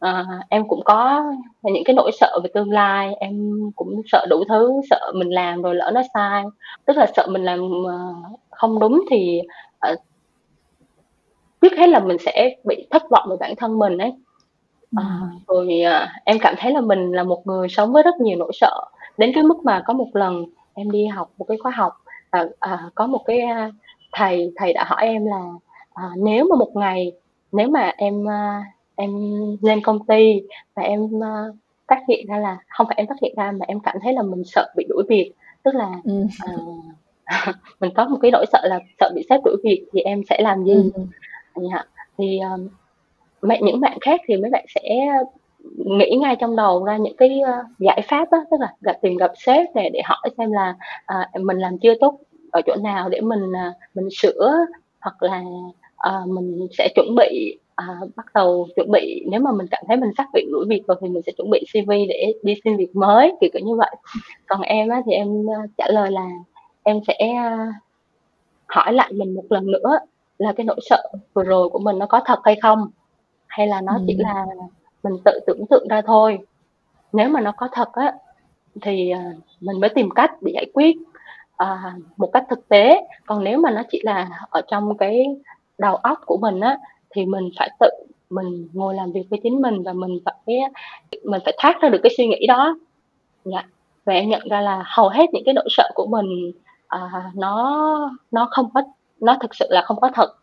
Ờ, em cũng có những cái nỗi sợ về tương lai, em cũng sợ đủ thứ, sợ mình làm rồi lỡ nó sai, tức là sợ mình làm, ờ, không đúng thì, ờ trước hết là mình sẽ bị thất vọng về bản thân mình ấy. Ờ, Ừm. rồi, ờ, em cảm thấy là mình là một người sống với rất nhiều nỗi sợ, đến cái mức mà có một lần em đi học một cái khóa học và, à, có một cái, a, thầy thầy đã hỏi em là, à, nếu mà một ngày nếu mà em, a, em lên công ty và em, ơ, phát hiện ra là hông phải em phát hiện ra mà em cảm thấy là mình sợ bị đuổi việc, tức là, ờ, [laughs] mình có một cái nỗi sợ là sợ bị sếp đuổi việc thì em sẽ làm gì? Ừm. Dạ, thì, ờ, mấy những bạn khác thì mấy bạn sẽ nghĩ ngay trong đầu ra những cái, ơ, giải pháp á, tức là gặp tìm gặp sếp nè để hỏi xem là, à, mình làm chưa tốt ở chỗ nào để mình, à, mình sửa, hoặc là, ờ, mình sẽ chuẩn bị, à, bắt đầu chuẩn bị nếu mà mình cảm thấy mình sắp bị đuổi việc rồi thì mình sẽ chuẩn bị CV để đi xin việc mới, kiểu, kiểu như vậy. Còn em á thì em, ơ, trả lời là em sẽ, a, hỏi lại mình một lần nữa là cái nỗi sợ vừa rồi của mình nó có thật hay không? Hay là nó chỉ Ừm. là mình tự tưởng tượng ra thôi? Nếu mà nó có thật á, thì, ờ, mình mới tìm cách để giải quyết, ờ, một cách thực tế, còn nếu mà nó chỉ là ở trong cái đầu óc của mình á, thì mình phải tự mình ngồi làm việc với chính mình và mình phải mình phải thoát ra được cái suy nghĩ đó. Dạ, và em nhận ra là hầu hết những cái nỗi sợ của mình, à, nó nó không có nó thực sự là không có thật.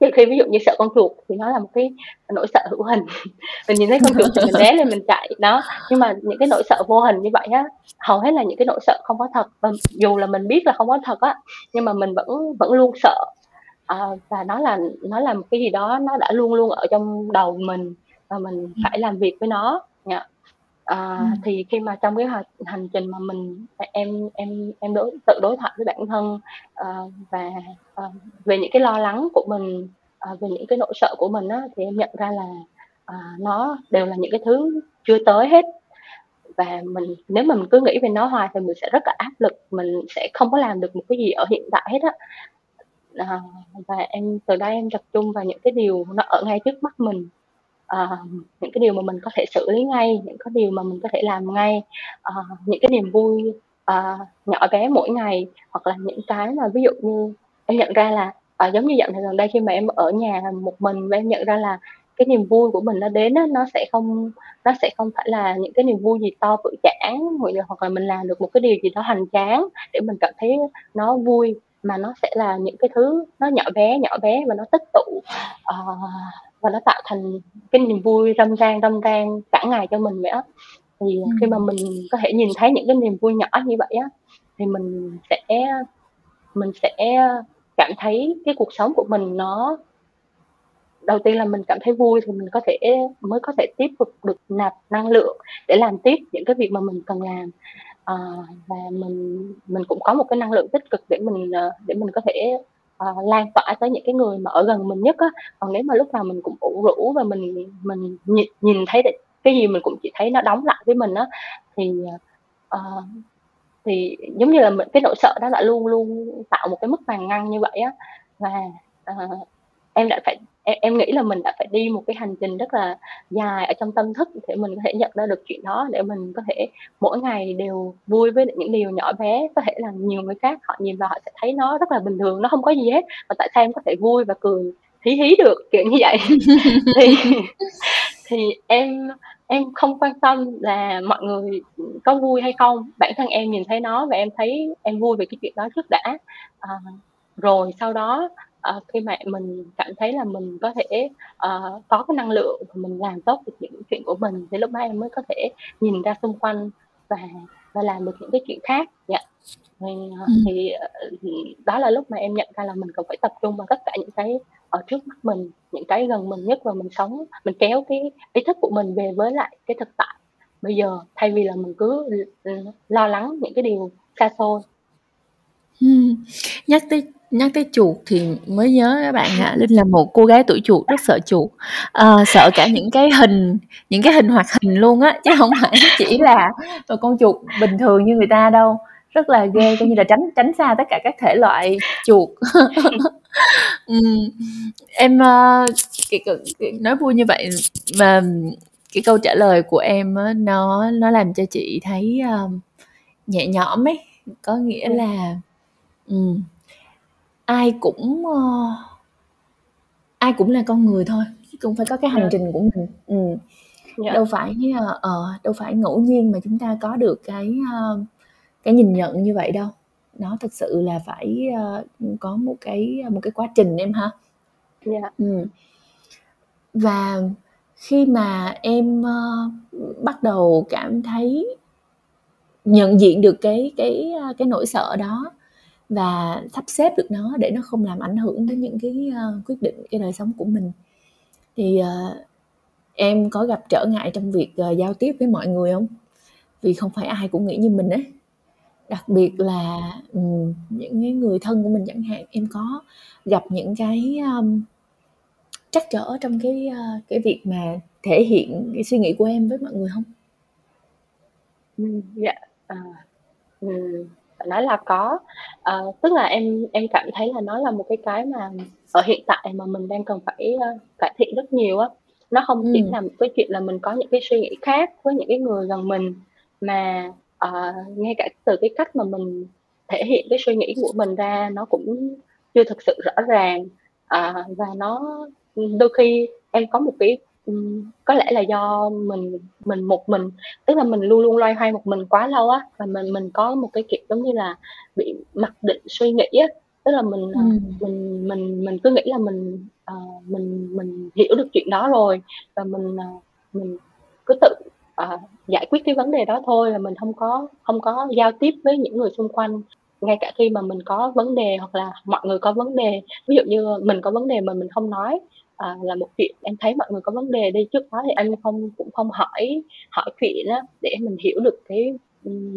trừ khi ví dụ như sợ con chuột thì nó là một cái nỗi sợ hữu hình. [laughs] Mình nhìn thấy con chuột thì mình né lên mình chạy đó. Nhưng mà những cái nỗi sợ vô hình như vậy á hầu hết là những cái nỗi sợ không có thật. Và dù là mình biết là không có thật á nhưng mà mình vẫn vẫn luôn sợ à, và nó là nó là một cái gì đó nó đã luôn luôn ở trong đầu mình và mình phải làm việc với nó. Dạ. À, ừ. thì khi mà trong cái hành, hành trình mà mình em em em đối tự đối thoại với bản thân uh, và uh, về những cái lo lắng của mình uh, về những cái nỗi sợ của mình á thì em nhận ra là uh, nó đều là những cái thứ chưa tới hết và mình nếu mà mình cứ nghĩ về nó hoài thì mình sẽ rất là áp lực mình sẽ không có làm được một cái gì ở hiện tại hết á à, và em từ đây em tập trung vào những cái điều nó ở ngay trước mắt mình. À, những cái điều mà mình có thể xử lý ngay những cái điều mà mình có thể làm ngay. À, những cái niềm vui à, nhỏ bé mỗi ngày hoặc là những cái mà ví dụ như em nhận ra là à, giống như dạo này gần đây khi mà em ở nhà một mình và em nhận ra là cái niềm vui của mình nó đến nó sẽ không nó sẽ không phải là những cái niềm vui gì to bự chản hoặc là mình làm được một cái điều gì đó hoành tráng để mình cảm thấy nó vui mà nó sẽ là những cái thứ nó nhỏ bé nhỏ bé và nó tích tụ uh, và nó tạo thành cái niềm vui râm ran râm ran cả ngày cho mình vậy á thì ừ. khi mà mình có thể nhìn thấy những cái niềm vui nhỏ như vậy á thì mình sẽ mình sẽ cảm thấy cái cuộc sống của mình nó đầu tiên là mình cảm thấy vui thì mình có thể mới có thể tiếp tục được nạp năng lượng để làm tiếp những cái việc mà mình cần làm à, và mình mình cũng có một cái năng lượng tích cực để mình ờ, để mình có thể uh, lan tỏa tới những cái người mà ở gần mình nhất á. Còn nếu mà lúc nào mình cũng ủ rũ và mình mình nhìn, nhìn thấy cái gì mình cũng chỉ thấy nó đóng lại với mình á thì uh, thì giống như là mình, cái nỗi sợ đó là luôn luôn tạo một cái mức màn ngăn như vậy á. Và uh, em đã phải em, em nghĩ là mình đã phải đi một cái hành trình rất là dài ở trong tâm thức để mình có thể nhận ra được chuyện đó để mình có thể mỗi ngày đều vui với những điều nhỏ bé có thể là nhiều người khác họ nhìn vào họ sẽ thấy nó rất là bình thường nó không có gì hết. Mà tại sao em có thể vui và cười hí hí được kiểu như vậy. [laughs] [laughs] Thì thì em em không quan tâm là mọi người có vui hay không. Bản thân em nhìn thấy nó và em thấy em vui về cái chuyện đó trước đã. À, rồi sau đó uh, khi mà mình cảm thấy là mình có thể uh, có cái năng lượng và mình làm tốt được những chuyện của mình thì lúc đó em mới có thể nhìn ra xung quanh và và làm được những cái chuyện khác. Dạ. Thì, uh, thì uh, đó là lúc mà em nhận ra là mình cần phải tập trung vào tất cả những cái ở trước mắt mình những cái gần mình nhất và mình sống mình kéo cái ý thức của mình về với lại cái thực tại. Bây giờ thay vì là mình cứ lo lắng những cái điều xa xôi. Nhắc tới Nhắc tới chuột thì mới nhớ các bạn ạ, Linh là một cô gái tuổi chuột rất sợ chuột, ờ, sợ cả những cái hình những cái hình hoạt hình luôn á, chứ không phải [laughs] chỉ là một con chuột bình thường như người ta đâu, rất là ghê, coi như là tránh tránh xa tất cả các thể loại chuột. [laughs] Ừm, em, cái nói vui như vậy mà cái câu trả lời của em á, nó nó làm cho chị thấy, ơ, nhẹ nhõm ấy, có nghĩa là, ừm ai cũng uh, ai cũng là con người thôi cũng phải có cái hành yeah. Dạ. trình của mình ừ. yeah. Dạ. đâu phải uh, uh, đâu phải ngẫu nhiên mà chúng ta có được cái uh, cái nhìn nhận như vậy đâu nó thực sự là phải uh, có một cái một cái quá trình em ha yeah. Dạ. ừ. và khi mà em uh, bắt đầu cảm thấy nhận diện được cái cái cái nỗi sợ đó và sắp xếp được nó để nó không làm ảnh hưởng đến những cái uh, quyết định cái đời sống của mình. Thì uh, em có gặp trở ngại trong việc uh, giao tiếp với mọi người không? Vì không phải ai cũng nghĩ như mình ấy đặc biệt là um, những cái người thân của mình chẳng hạn em có gặp những cái um, trắc trở trong cái uh, cái việc mà thể hiện cái suy nghĩ của em với mọi người không? Ừ, dạ, à, ừ, nói là có. Ờ, tức là em em cảm thấy là nó là một cái cái mà ở hiện tại mà mình đang cần phải uh, cải thiện rất nhiều á. Nó không chỉ là một cái chuyện là mình có những cái suy nghĩ khác với những cái người gần mình mà uh, ngay cả từ cái cách mà mình thể hiện cái suy nghĩ của mình ra nó cũng chưa thực sự rõ ràng. Uh, và nó đôi khi em có một cái có lẽ là do mình mình một mình, tức là mình luôn luôn loay hoay một mình quá lâu á, và mình mình có một cái kiểu giống như là bị mặc định suy nghĩ á. Tức là mình, ờ, mình mình mình cứ nghĩ là mình ờ, mình mình hiểu được chuyện đó rồi và mình, ờ, mình cứ tự, ờ, giải quyết cái vấn đề đó thôi là mình không có không có giao tiếp với những người xung quanh. Ngay cả khi mà mình có vấn đề hoặc là mọi người có vấn đề, ví dụ như mình có vấn đề mà mình không nói, à, là một chuyện em thấy mọi người có vấn đề đi, trước đó thì anh không cũng không hỏi hỏi chuyện đó để mình hiểu được cái,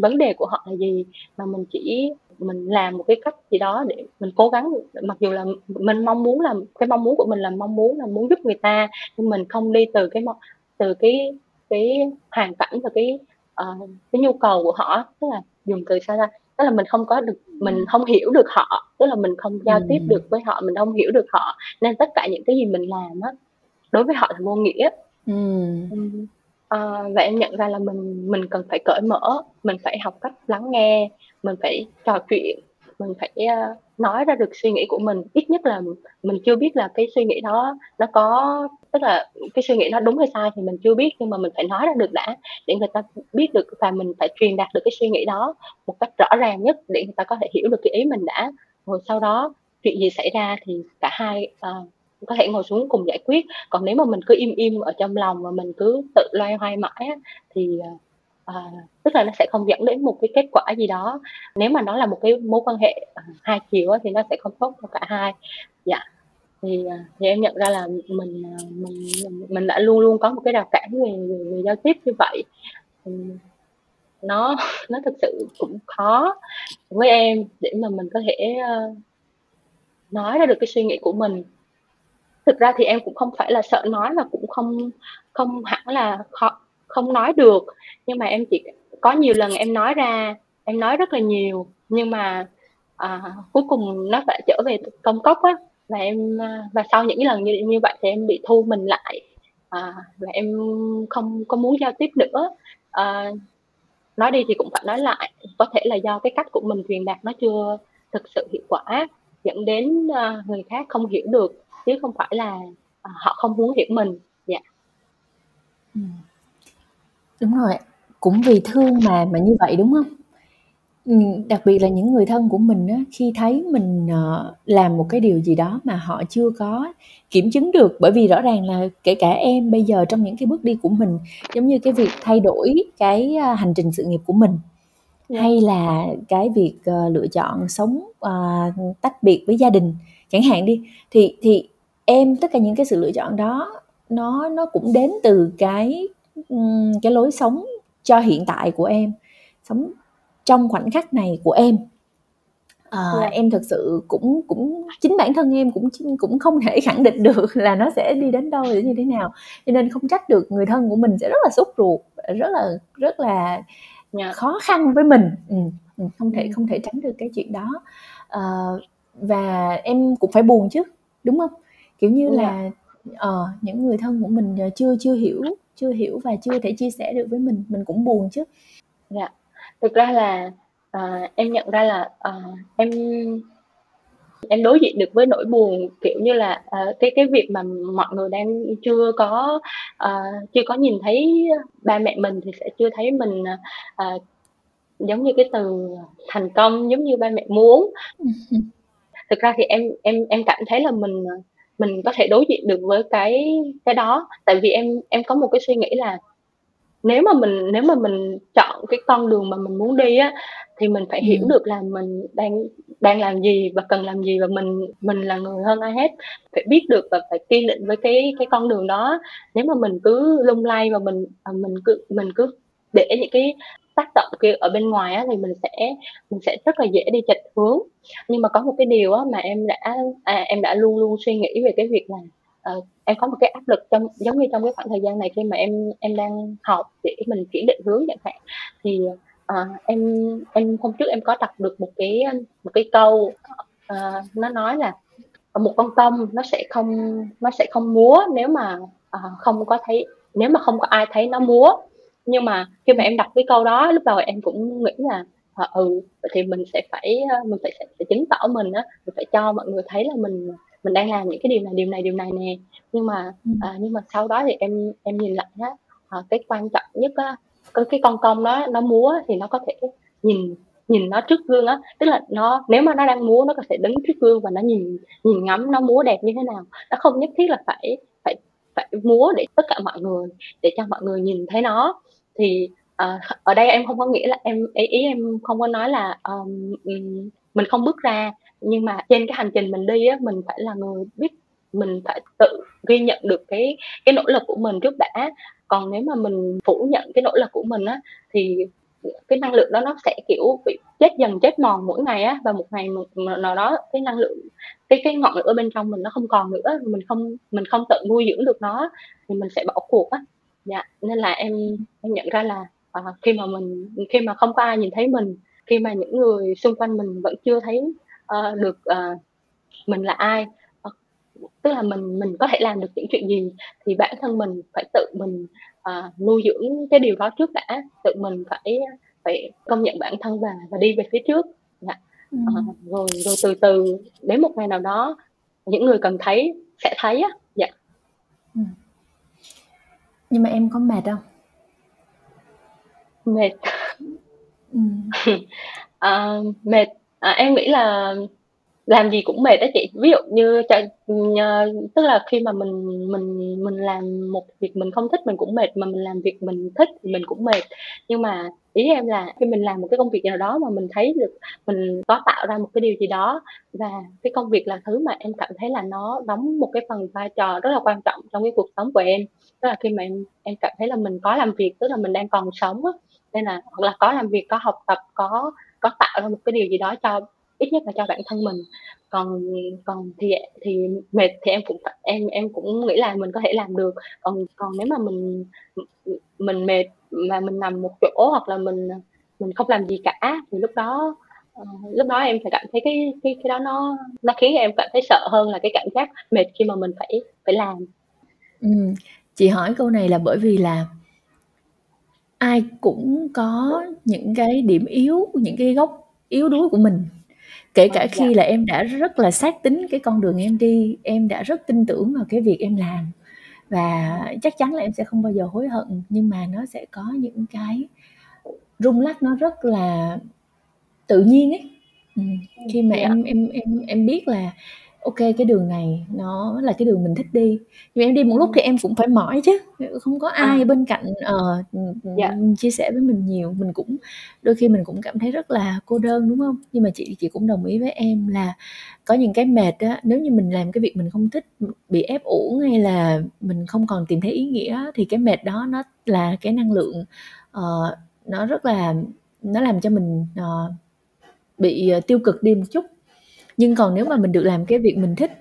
vấn đề của họ là gì, mà mình chỉ mình làm một cái cách gì đó để mình cố gắng mặc dù là mình mong muốn là cái mong muốn của mình là mong muốn là muốn giúp người ta, nhưng mình không đi từ cái từ cái cái hoàn cảnh và cái, uh, cái nhu cầu của họ tức là dùng từ sao ra Tức là mình không có được mình không hiểu được họ, tức là mình không giao tiếp được với họ, mình không hiểu được họ, nên tất cả những cái gì mình làm á, đối với họ là vô nghĩa. Ừm, ờ, và em nhận ra là mình mình cần phải cởi mở, mình phải học cách lắng nghe, mình phải trò chuyện, mình phải, ờ, nói ra được suy nghĩ của mình, ít nhất là mình chưa biết là cái suy nghĩ đó nó có tức là cái suy nghĩ đó đúng hay sai thì mình chưa biết, nhưng mà mình phải nói ra được đã, để người ta biết được và mình phải truyền đạt được cái suy nghĩ đó một cách rõ ràng nhất để người ta có thể hiểu được cái ý mình đã. Rồi sau đó chuyện gì xảy ra thì cả hai, uh, có thể ngồi xuống cùng giải quyết, còn nếu mà mình cứ im im ở trong lòng và mình cứ tự loay hoay mãi thì, ờ, ờ, tức là nó sẽ không dẫn đến một cái kết quả gì đó. Nếu mà nó là một cái mối quan hệ, à, hai chiều thì nó sẽ không tốt cho cả hai. Dạ, thì, à, thì em nhận ra là mình, à, mình mình đã luôn luôn có một cái rào cản về về về giao tiếp như vậy. Nó nó thực sự cũng khó với em để mà mình có thể, uh, nói ra được cái suy nghĩ của mình. Thực ra thì em cũng không phải là sợ nói và cũng không không hẳn là khó không nói được, nhưng mà em chỉ có nhiều lần em nói ra, em nói rất là nhiều, nhưng mà, à, cuối cùng nó lại trở về công cốc á, và em, à, và sau những lần như như vậy thì em bị thu mình lại, à, và em không có muốn giao tiếp nữa. à, nói đi thì cũng phải nói lại, có thể là do cái cách của mình truyền đạt nó chưa thực sự hiệu quả, dẫn đến, ơ, người khác không hiểu được, chứ không phải là, ờ, họ không muốn hiểu mình. Dạ. yeah. Đúng rồi, cũng vì thương mà mà như vậy, đúng hông? Ừm, đặc biệt là những người thân của mình á, khi thấy mình, ờ, làm một cái điều gì đó mà họ chưa có kiểm chứng được, bởi vì rõ ràng là kể cả em bây giờ trong những cái bước đi của mình, giống như cái việc thay đổi cái, a, hành trình sự nghiệp của mình, Dạ. hay là cái việc, ờ, lựa chọn sống, ờ, tách biệt với gia đình chẳng hạn đi, thì thì em tất cả những cái sự lựa chọn đó nó nó cũng đến từ cái, cái lối sống cho hiện tại của em, sống trong khoảnh khắc này của em. Ờ, Dạ. em thực sự cũng cũng chính bản thân em cũng cũng không thể [laughs] khẳng định được là nó sẽ đi đến đâu, sẽ như thế nào, cho nên không trách được người thân của mình sẽ rất là sốt ruột, rất là rất là Dạ. khó khăn với mình. Ừm, không thể không thể tránh được cái chuyện đó. Ờ, và em cũng phải buồn chứ, đúng hông? Kiểu như Dạ. là, ờ, những người thân của mình, ờ, chưa chưa hiểu chưa hiểu và chưa thể chia sẻ được với mình, mình cũng buồn chứ. Dạ. Thực ra là, ờ, em nhận ra là, ờ, em em đối diện được với nỗi buồn, kiểu như là, ờ, cái cái việc mà mọi người đang chưa có, ờ, chưa có nhìn thấy ba mẹ mình thì sẽ chưa thấy mình, ờ, giống như cái từ thành công giống như ba mẹ muốn. [laughs] Thực ra thì em em em cảm thấy là mình, mình có thể đối diện được với cái cái đó, tại vì em em có một cái suy nghĩ là nếu mà mình nếu mà mình chọn cái con đường mà mình muốn đi á, thì mình phải hiểu Ừm. được là mình đang đang làm gì và cần làm gì và mình mình là người hơn ai hết, phải biết được và phải kiên định với cái cái con đường đó. Nếu mà mình cứ lung lay và mình, mình cứ mình cứ để những cái tác động kia ở bên ngoài á, thì mình sẽ mình sẽ rất là dễ đi chệch hướng. Nhưng mà có một cái điều á mà em đã, à, em đã luôn luôn suy nghĩ về cái việc là, uh, em có một cái áp lực trong giống như trong cái khoảng thời gian này khi mà em em đang học để mình chuyển định hướng chẳng hạn, thì, uh, em em hôm trước em có đọc được một cái, một cái câu, uh, nó nói là một con công nó sẽ không nó sẽ không múa nếu mà, uh, không có thấy nếu mà không có ai thấy nó múa." Nhưng mà khi mà em đọc cái câu đó, lúc đầu em cũng nghĩ là, ờ, ừ, vậy thì mình sẽ phải, ơ, mình phải phải chứng tỏ mình á, mình phải cho mọi người thấy là mình mình đang làm những cái điều này, điều này, điều này nè. Nhưng mà, Ừm. à, nhưng mà sau đó thì em em nhìn lại á, ờ, cái quan trọng nhất á, cái cái con công đó nó múa thì nó có thể nhìn nhìn nó trước gương á, tức là nó nếu mà nó đang múa nó có thể đứng trước gương và nó nhìn nhìn ngắm nó múa đẹp như thế nào. Nó không nhất thiết là phải phải phải múa để tất cả mọi người, để cho mọi người nhìn thấy nó. Thì, uh, ở đây em không có nghĩa là em ý ý em không có nói là, um, mình không bước ra, nhưng mà trên cái hành trình mình đi á, mình phải là người biết mình phải tự ghi nhận được cái cái nỗ lực của mình trước đã. Còn nếu mà mình phủ nhận cái nỗ lực của mình á, thì cái năng lượng đó nó sẽ, kiểu, bị chết dần chết mòn mỗi ngày á, và một ngày nào đó cái năng lượng cái cái ngọn lửa bên trong mình nó không còn nữa, mình không mình không tự nuôi dưỡng được nó thì mình sẽ bỏ cuộc á. Dạ, nên là em em nhận ra là, ờ, khi mà mình khi mà không có ai nhìn thấy mình, khi mà những người xung quanh mình vẫn chưa thấy, ờ, được, ờ, mình là ai, ờ, tức là mình mình có thể làm được những chuyện gì thì bản thân mình phải tự mình, ờ, nuôi dưỡng cái điều đó trước đã, tự mình phải phải công nhận bản thân và và đi về phía trước. Dạ, ờ, Ừm. rồi rồi từ từ đến một ngày nào đó những người cần thấy sẽ thấy á. Dạ. Ừm. Nhưng mà em có mệt hông? Mệt. Ừm. [laughs] Ờ, mệt, à, em nghĩ là làm gì cũng mệt đó chị. Ví dụ như chạy nhờ tức là khi mà mình mình mình làm một việc mình không thích mình cũng mệt, mà mình làm việc mình thích thì mình cũng mệt. Nhưng mà ý em là khi mình làm một cái công việc nào đó mà mình thấy được mình có tạo ra một cái điều gì đó, và cái công việc là thứ mà em cảm thấy là nó đóng một cái phần vai trò rất là quan trọng trong cái cuộc sống của em. Tức là khi mà em em cảm thấy là mình có làm việc, tức là mình đang còn sống á, nên là hoặc là có làm việc, có học tập, có có tạo ra một cái điều gì đó cho ít nhất là cho bản thân mình. Còn còn thì thì mệt thì em cũng em em cũng nghĩ là mình có thể làm được. Còn còn nếu mà mình mình mệt mà mình nằm một chỗ hoặc là mình, mình không làm gì cả thì lúc đó, uh, lúc đó em sẽ cảm thấy cái cái cái đó nó nó khiến em cảm thấy sợ hơn là cái cảm giác mệt khi mà mình phải phải làm. ừ. chị hỏi câu này là bởi vì là ai cũng có những cái điểm yếu, những cái gốc yếu đuối của mình. Kể Ờ, cả dạ. khi là em đã rất là xác tín cái con đường em đi, em đã rất tin tưởng vào cái việc em làm và chắc chắn là em sẽ không bao giờ hối hận, nhưng mà nó sẽ có những cái rung lắc nó rất là tự nhiên ấy. Ừm, Ừm, khi mà dạ. em em em em biết là ô kê, cái đường này nó là cái đường mình thích đi, nhưng mà em đi một lúc Ừm. thì em cũng phải mỏi chứ, không có ai À. bên cạnh, ờ, ừm, Dạ. ừm, chia sẻ với mình nhiều, mình cũng đôi khi mình cũng cảm thấy rất là cô đơn, đúng hông? Nhưng mà chị chị cũng đồng ý với em là có những cái mệt á, nếu như mình làm cái việc mình không thích, ừm, bị ép uổng hay là mình không còn tìm thấy ý nghĩa á, thì cái mệt đó nó là cái năng lượng, ờ, nó rất là nó làm cho mình, ờ, bị, ờ, tiêu cực đi một chút. Nhưng còn nếu mà mình được làm cái việc mình thích,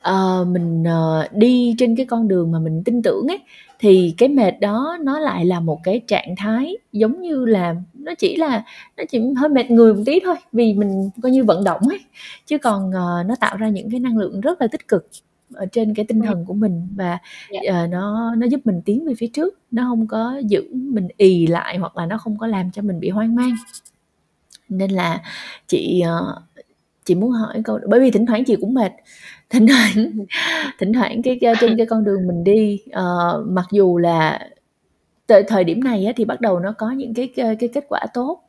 ờ, mình, ờ, đi trên cái con đường mà mình tin tưởng ấy, thì cái mệt đó nó lại là một cái trạng thái giống như là nó chỉ là nó chỉ hơi mệt người một tí thôi, vì mình coi như vận động ấy, chứ còn, ờ, nó tạo ra những cái năng lượng rất là tích cực ở trên cái tinh Ừm. thần của mình và, Dạ. ờ, nó nó giúp mình tiến về phía trước, nó hông có giữ mình ì lại hoặc là nó không có làm cho mình bị hoang mang. Nên là chị, ờ, chị muốn hỏi câu bởi vì thỉnh thoảng chị cũng mệt, [laughs] thỉnh thoảng [laughs] thỉnh thoảng cái, trên cái con đường mình đi, ờ, mặc dù là t thời điểm này á thì bắt đầu nó có những cái, ơ, cái kết quả tốt,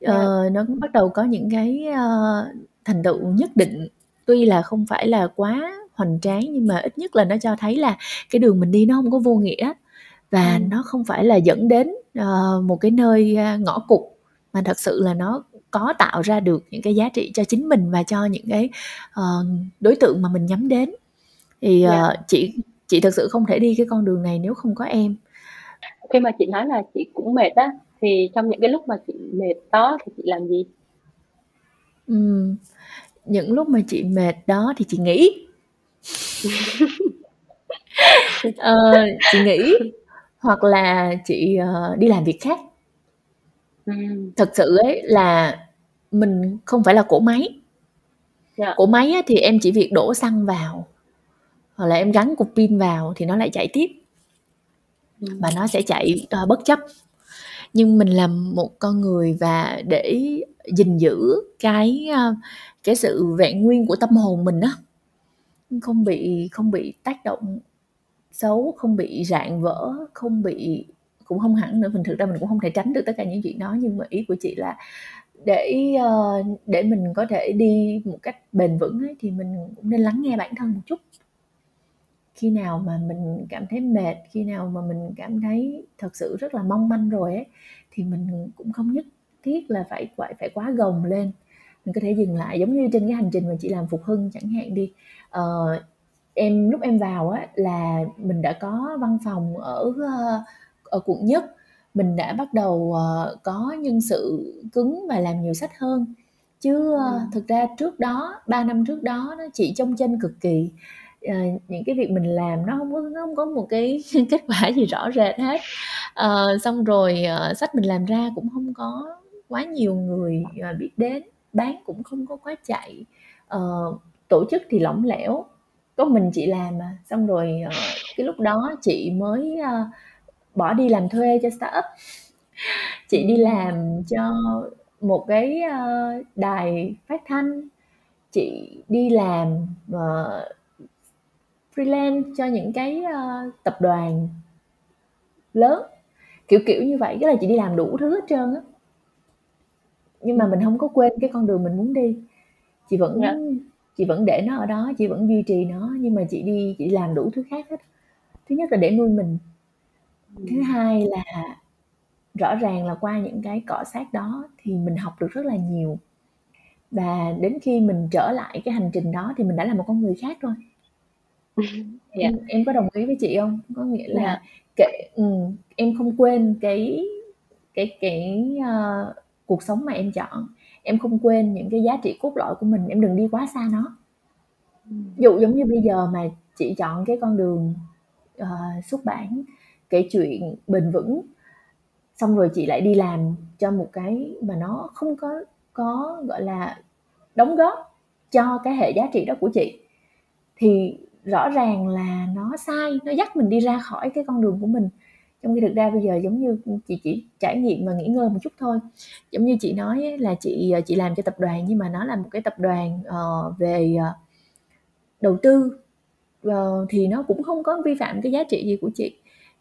Dạ. ờ, nó cũng bắt đầu có những cái, ơ, thành tựu nhất định, tuy là không phải là quá hoành tráng nhưng mà ít nhất là nó cho thấy là cái đường mình đi nó hông có vô nghĩa và Ừm. nó không phải là dẫn đến, ờ, một cái nơi, a, ngõ cụt, mà thật sự là nó có tạo ra được những cái giá trị cho chính mình và cho những cái, ờ, đối tượng mà mình nhắm đến. Thì, Dạ. ờ, chị chị thực sự không thể đi cái con đường này nếu không có em. Khi mà chị nói là chị cũng mệt á, thì trong những cái lúc mà chị mệt đó thì chị làm gì? Ừm, những lúc mà chị mệt đó thì chị nghỉ. [laughs] Ờ, chị nghỉ hoặc là chị, ờ, đi làm việc khác. Ừm. Thực sự ấy là mình không phải là cỗ máy. Dạ. Cỗ máy á thì em chỉ việc đổ xăng vào, hoặc là em gắn cục pin vào thì nó lại chạy tiếp. Và Ừm. nó sẽ chạy, ờ, bất chấp. Nhưng mình là một con người và để gìn giữ cái, a, cái sự vẹn nguyên của tâm hồn mình á, không bị không bị tác động xấu, không bị rạn vỡ, không bị cũng không hẳn nữa, mình thực ra mình cũng không thể tránh được tất cả những chuyện đó, nhưng mà ý của chị là để, ờ, để mình có thể đi một cách bền vững ấy, thì mình cũng nên lắng nghe bản thân một chút. Khi nào mà mình cảm thấy mệt, khi nào mà mình cảm thấy thật sự rất là mong manh rồi ấy, thì mình cũng không nhất thiết là phải phải phải quá gồng lên. Mình có thể dừng lại, giống như trên cái hành trình mà chị làm phục hưng chẳng hạn đi, ờ, em lúc em vào á là mình đã có văn phòng ở, ờ, ở quận Nhất, mình đã bắt đầu, ờ, có nhân sự cứng và làm nhiều sách hơn. Chứ, ơ, Ừm. thực ra trước đó, 3 năm trước đó đó, chị chông chênh cực kỳ, ờ, những cái việc mình làm nó hông có nó hông có một cái [laughs] kết quả gì rõ rệt hết. Ờ, xong rồi, ờ, sách mình làm ra cũng hông có quá nhiều người, ờ, biết đến, bán cũng không có quá chạy, ờ, tổ chức thì lỏng lẻo, có mình chị làm à. Xong rồi, ờ, [laughs] cái lúc đó chị mới, ơ, bỏ đi làm thuê cho startup. Chị đi làm cho một cái, ơ, đài phát thanh, chị đi làm, ờ, freelance cho những cái, ơ, tập đoàn lớn, kiểu, kiểu như vậy, tức là chị đi làm đủ thứ hết trơn á. Nhưng mà mình Ừm. hông có quên cái con đường mình muốn đi, chị Dạ. vẫn chị vẫn để nó ở đó, chị vẫn duy trì nó, nhưng mà chị đi chị làm đủ thứ khác hết. Thứ nhất là để nuôi mình. Thứ Ừm. hai là rõ ràng là qua những cái cọ xát đó thì mình học được rất là nhiều. Và đến khi mình trở lại cái hành trình đó thì mình đã là một con người khác rồi. [laughs] Dạ. Em em có đồng ý với chị hông? Có nghĩa Dạ. là kệ ừm, em không quên cái cái cái, ơ, cuộc sống mà em chọn, em không quên những cái giá trị cốt lõi của mình, em đừng đi quá xa nó. Ừm. Dụ giống như bây giờ mà chị chọn cái con đường, ờ, xuất bản, kể chuyện bền vững, xong rồi chị lại đi làm cho một cái mà nó không có có, gọi là, đóng góp cho cái hệ giá trị đó của chị, thì rõ ràng là nó sai, nó dắt mình đi ra khỏi cái con đường của mình. Trong khi thực ra bây giờ giống như, chị chỉ trải nghiệm và nghỉ ngơi một chút thôi. Giống như chị nói là chị, ờ, chị làm cho tập đoàn nhưng mà nó là một cái tập đoàn, uh, về, uh, đầu tư, uh, thì nó cũng không có vi phạm cái giá trị gì của chị.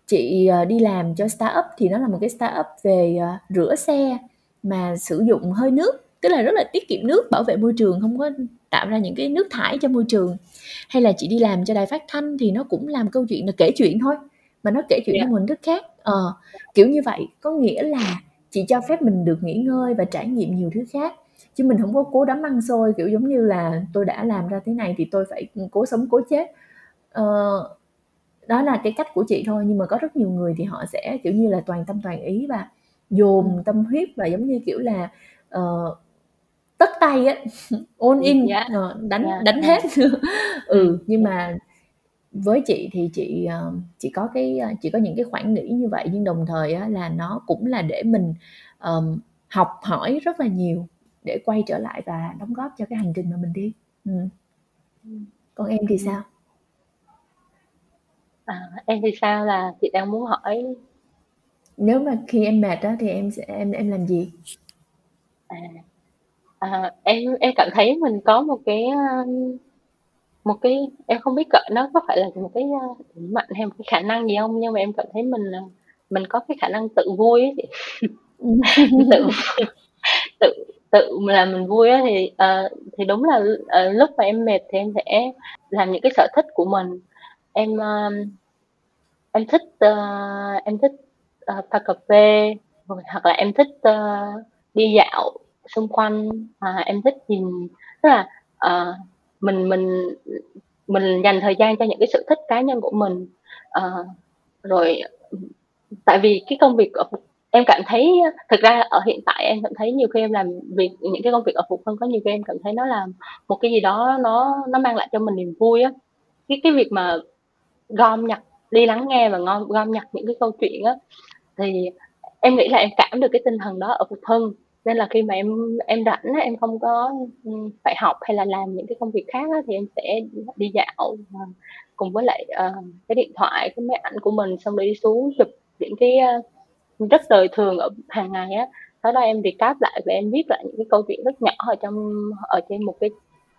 Chị, ờ, đi làm cho startup thì nó là một cái startup về, ờ, rửa xe mà sử dụng hơi nước, tức là rất là tiết kiệm nước, bảo vệ môi trường, không có tạo ra những cái nước thải cho môi trường. Hay là chị đi làm cho đài phát thanh thì nó cũng là một câu chuyện là kể chuyện thôi, mà nó kể chuyện Dạ. theo một hình thức khác. Ờ, kiểu như vậy, có nghĩa là chị cho phép mình được nghỉ ngơi và trải nghiệm nhiều thứ khác, chứ mình hổng có cố đắm ăn xôi, kiểu, giống như là tôi đã làm ra thế này thì tôi phải, cố sống cố chết. Ờ, đó là cái cách của chị thôi, nhưng mà có rất nhiều người thì họ sẽ, kiểu như là, toàn tâm toàn ý và dồn tâm huyết và, giống như kiểu là, ờ, tất tay á, [laughs] all in, dạ. ờ, đánh Dạ, đánh hết. [laughs] Ừ, nhưng mà với chị thì chị, ờ, chị có cái, chị có những cái khoảng nghỉ như vậy, nhưng đồng thời á là nó cũng là để mình, ờm, học hỏi rất là nhiều để quay trở lại và đóng góp cho cái hành trình mà mình đi. Ừm. Ừm. Còn em thì sao? À, em thì sao là chị đang muốn hỏi? Nếu mà khi em mệt á thì em sẽ em em làm gì? À. À, em em cảm thấy mình có một cái, ơ, một cái em không biết gọi nó có phải là một cái, ơ, điểm mạnh hay một cái khả năng gì hông, nhưng mà em cảm thấy mình, ờ, mình có cái khả năng tự vui chị. Ừm. [laughs] Tự tự tự làm mình vui á thì, ờ, thì đúng là, ờ, lúc mà em mệt thì em sẽ làm những cái sở thích của mình. Em, ơ, em thích, ơ, em thích, ờ, pha cà phê, rồi hoặc là em thích, ơ, đi dạo xung quanh, à, em thích nhìn tức là, ờ, mình mình, mình dành thời gian cho những cái sở thích cá nhân của mình. Ờ, rồi, ừm, tại vì cái công việc ở phục em cảm thấy á thực ra ở hiện tại em cảm thấy nhiều khi em làm việc những cái công việc ở Phục Hưng có nhiều khi em cảm thấy nó là một cái gì đó nó nó mang lại cho mình niềm vui á. Cái cái việc mà gom nhặt, đi lắng nghe và gom gom nhặt những cái câu chuyện á, thì em nghĩ là em cảm được cái tinh thần đó ở Phục thân nên là khi mà em em rảnh em không có, ừ, phải học hay là làm những cái công việc khác thì em sẽ đi dạo cùng với lại, ờ, cái điện thoại, cái máy ảnh của mình, xong rồi đi xuống chụp những cái, ờ, rất đời thường ở hàng ngày á. Sau đó em recap lại và em viết lại những cái câu chuyện rất nhỏ ở trong ở trên một cái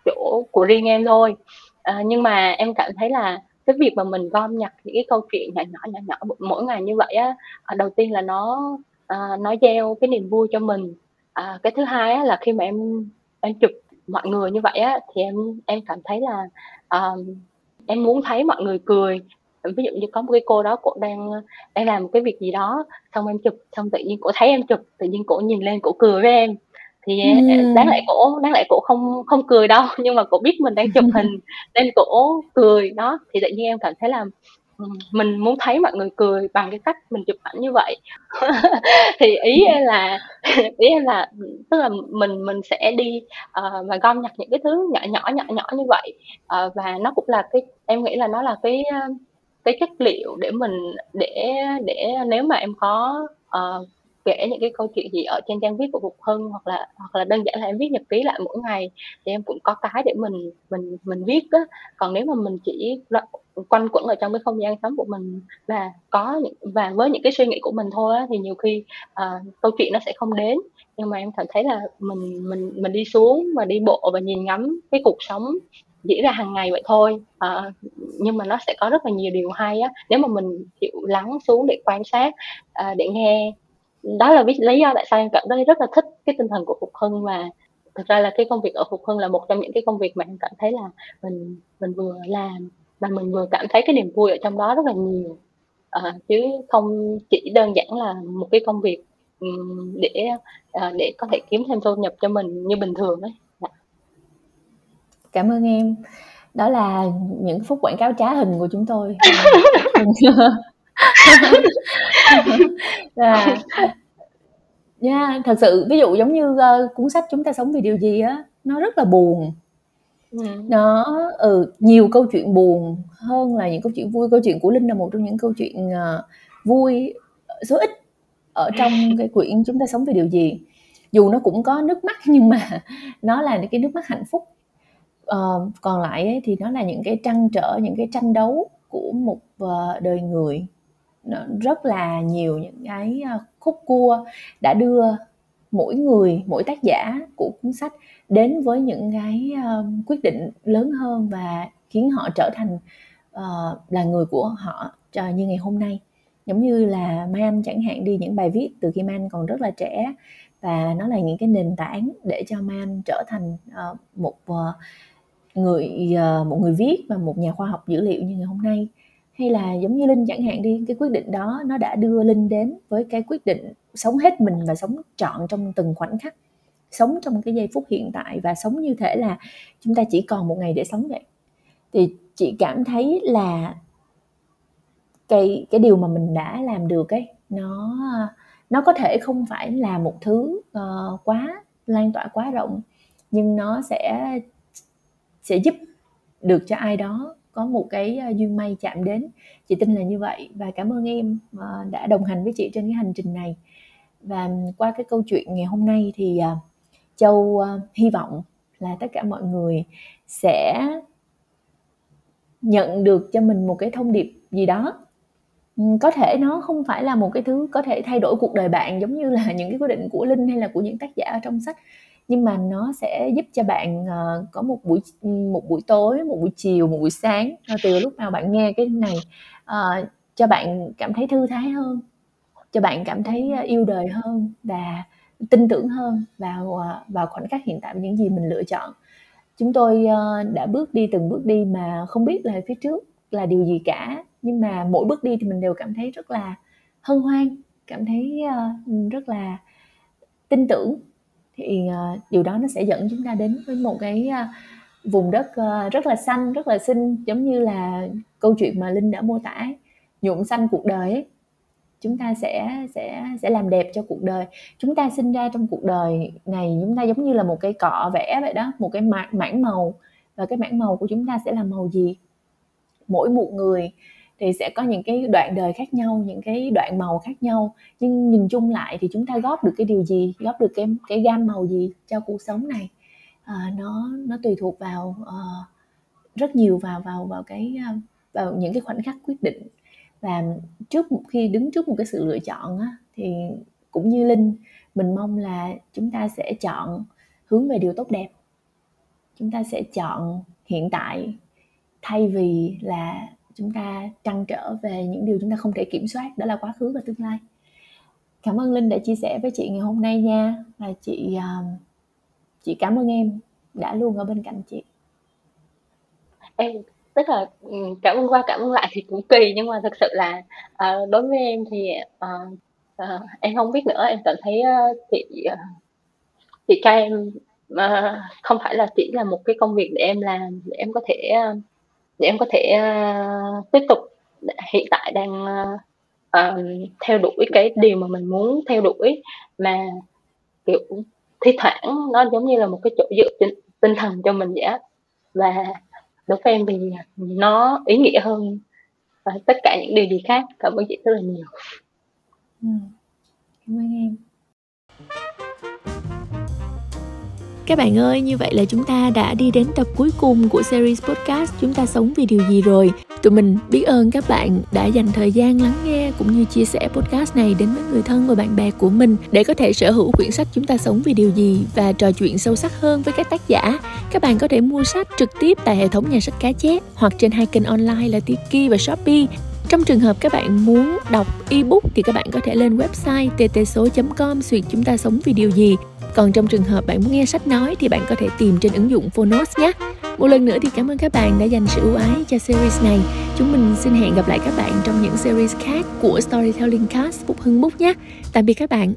chỗ của riêng em thôi. Ờ, nhưng mà em cảm thấy là cái việc mà mình gom nhặt những cái câu chuyện nhỏ nhỏ, nhỏ nhỏ mỗi ngày như vậy á, à, đầu tiên là nó, à, nó gieo cái niềm vui cho mình. À, cái thứ hai á là khi mà em em chụp mọi người như vậy á, thì em em cảm thấy là, à, em muốn thấy mọi người cười. Ví dụ như có một cái cô đó cô đang, đang làm một cái việc gì đó, xong em chụp, xong tự nhiên cô thấy em chụp, tự nhiên cô nhìn lên cô cười với em. Thì, Ừm. đáng lẽ cổ đáng lẽ cổ không không cười đâu, [laughs] nhưng mà cổ biết mình đang chụp hình [laughs] nên cổ cười. Đó, thì tự nhiên em cảm thấy là, mình muốn thấy mọi người cười bằng cái cách mình chụp ảnh như vậy. [laughs] Thì ý em là ý em là, tức là mình mình sẽ đi, ờ, và gom nhặt những cái thứ nhỏ nhỏ, nhỏ nhỏ như vậy. Ờ, và nó cũng là cái em nghĩ là nó là cái, cái chất liệu để mình để để nếu mà em có, ờ, kể những cái câu chuyện gì ở trên trang viết của Phục Hưng, hoặc là hoặc là đơn giản là em viết nhật ký lại mỗi ngày, thì em cũng có cái để mình mình mình viết á. Còn nếu mà mình chỉ quanh quẩn ở trong cái không gian sống của mình và có những và với những cái suy nghĩ của mình thôi á, thì nhiều khi, uh, câu chuyện nó sẽ không đến. Nhưng mà em cảm thấy là mình mình mình đi xuống và đi bộ và nhìn ngắm cái cuộc sống diễn ra hàng ngày vậy thôi. à, nhưng mà nó sẽ có rất là nhiều điều hay á, nếu mà mình chịu lắng xuống để quan sát, à, để nghe. Đó là lý do tại sao em cảm thấy rất là thích cái tinh thần của Phục Hưng, và thực ra là cái công việc ở Phục Hưng là một trong những cái công việc mà em cảm thấy là mình mình vừa làm và mình vừa cảm thấy cái niềm vui ở trong đó rất là nhiều. Ờ, chứ không chỉ đơn giản là một cái công việc, để, ờ, để có thể kiếm thêm thu nhập cho mình như bình thường ấy. Dạ. Cảm ơn em. Đó là những phút quảng cáo trá hình của chúng tôi. [laughs] Và yeah, thật sự ví dụ giống như, ơ, cuốn sách "Chúng ta sống vì điều gì" á, nó rất là buồn. Ừm. Nó ừ, nhiều câu chuyện buồn hơn là những câu chuyện vui. Câu chuyện của Linh là một trong những câu chuyện, ờ, vui số ít ở trong [laughs] cái quyển "Chúng ta sống vì điều gì". Dù nó cũng có nước mắt nhưng mà nó là những cái nước mắt hạnh phúc. Ờ, còn lại ấy thì nó là những cái trăn trở, những cái tranh đấu của một, ờ, đời người. Nó rất là nhiều những cái, à, khúc cua đã đưa mỗi người, mỗi tác giả của cuốn sách đến với những cái, à, quyết định lớn hơn và khiến họ trở thành, uh, là người của họ cho như ngày hôm nay. Giống như là Mai Anh chẳng hạn đi, những bài viết từ khi Mai Anh còn rất là trẻ và nó là những cái nền tảng để cho Mai Anh trở thành, uh, một, uh, người, uh, một người viết và một nhà khoa học dữ liệu như ngày hôm nay. Hay là giống như Linh chẳng hạn đi, cái quyết định đó nó đã đưa Linh đến với cái quyết định sống hết mình và sống trọn trong từng khoảnh khắc, sống trong cái giây phút hiện tại và sống như thể là chúng ta chỉ còn một ngày để sống vậy. Thì chị cảm thấy là cái cái điều mà mình đã làm được ấy, nó, nó có thể không phải là một thứ, uh, quá lan tỏa quá rộng, nhưng nó sẽ sẽ giúp được cho ai đó có một cái, ờ, duyên may chạm đến. Chị tin là như vậy và cảm ơn em, ờ, đã đồng hành với chị trên cái hành trình này. Và qua cái câu chuyện ngày hôm nay thì, ờ, Châu, hy vọng là tất cả mọi người sẽ nhận được cho mình một cái thông điệp gì đó. Ừ, có thể nó không phải là một cái thứ có thể thay đổi cuộc đời bạn giống như là [laughs] những cái quyết định của Linh hay là của những tác giả ở trong sách, nhưng mà nó sẽ giúp cho bạn, uh, có một buổi một buổi tối, một buổi chiều, một buổi sáng, từ lúc nào bạn nghe cái này, uh, cho bạn cảm thấy thư thái hơn, cho bạn cảm thấy, ờ, yêu đời hơn và tin tưởng hơn vào, vào khoảnh khắc hiện tại những gì mình lựa chọn. Chúng tôi, đã bước đi từng bước đi mà không biết là phía trước là điều gì cả, nhưng mà mỗi bước đi thì mình đều cảm thấy rất là hân hoan, cảm thấy, rất là tin tưởng. Thì, uh, điều đó nó sẽ dẫn chúng ta đến với một cái, uh, vùng đất, uh, rất là xanh, rất là xinh, giống như là câu chuyện mà Linh đã mô tả nhuộm xanh cuộc đời ấy. Chúng ta sẽ sẽ sẽ làm đẹp cho cuộc đời. Chúng ta sinh ra trong cuộc đời này, chúng ta giống như là một cây cọ vẽ vậy đó, một cái mảng mảng màu và cái mảng màu của chúng ta sẽ là màu gì? Mỗi một người thì sẽ có những cái đoạn đời khác nhau, những cái đoạn màu khác nhau, nhưng nhìn chung lại thì chúng ta góp được cái điều gì? Góp được cái cái gam màu gì cho cuộc sống này? à, nó nó tùy thuộc vào, uh, rất nhiều vào vào vào cái, ờ, vào những cái khoảnh khắc quyết định. Và trước khi đứng trước một cái sự lựa chọn á, thì cũng như Linh, mình mong là chúng ta sẽ chọn hướng về điều tốt đẹp. Chúng ta sẽ chọn hiện tại thay vì là chúng ta trăn trở về những điều chúng ta không thể kiểm soát, đó là quá khứ và tương lai. cảm ơn linh đã chia sẻ với chị ngày hôm nay nha. Và chị à, chị cảm ơn em đã luôn ở bên cạnh chị. Em tức là ừ, cảm ơn qua cảm ơn lại thì cũng kỳ nhưng mà thực sự là uh, đối với em thì uh, uh, em không biết nữa. Em cảm thấy uh, chị uh, chị cho em uh, không phải là chỉ là một cái công việc để em làm để em có thể uh, để em có thể uh, tiếp tục. Hiện tại đang uh, um, theo đuổi cái điều mà mình muốn theo đuổi mà kiểu thi thoảng nó giống như là một cái chỗ dựa tinh, tinh thần cho mình vậy á. Và đối với em thì nó ý nghĩa hơn tất cả những điều gì khác cảm ơn chị rất là nhiều. Ừ. cảm ơn em. Các bạn ơi, như vậy là chúng ta đã đi đến tập cuối cùng của series podcast Chúng ta sống vì điều gì rồi. Tụi mình biết ơn các bạn đã dành thời gian lắng nghe cũng như chia sẻ podcast này đến với người thân và bạn bè của mình để có thể sở hữu quyển sách Chúng ta sống vì điều gì và trò chuyện sâu sắc hơn với các tác giả. Các bạn có thể mua sách trực tiếp tại hệ thống nhà sách cá chép hoặc trên hai kênh online là Tiki và Shopee trong trường hợp các bạn muốn đọc ebook thì các bạn có thể lên website ttso.com xuyệt chúng ta sống vì điều gì còn trong trường hợp bạn muốn nghe sách nói thì bạn có thể tìm trên ứng dụng Phonos nhé. Một lần nữa thì cảm ơn các bạn đã dành sự ưu ái cho series này. Chúng mình xin hẹn gặp lại các bạn trong những series khác của Storytelling Cast Phúc Hưng Bút nhé. Tạm biệt các bạn.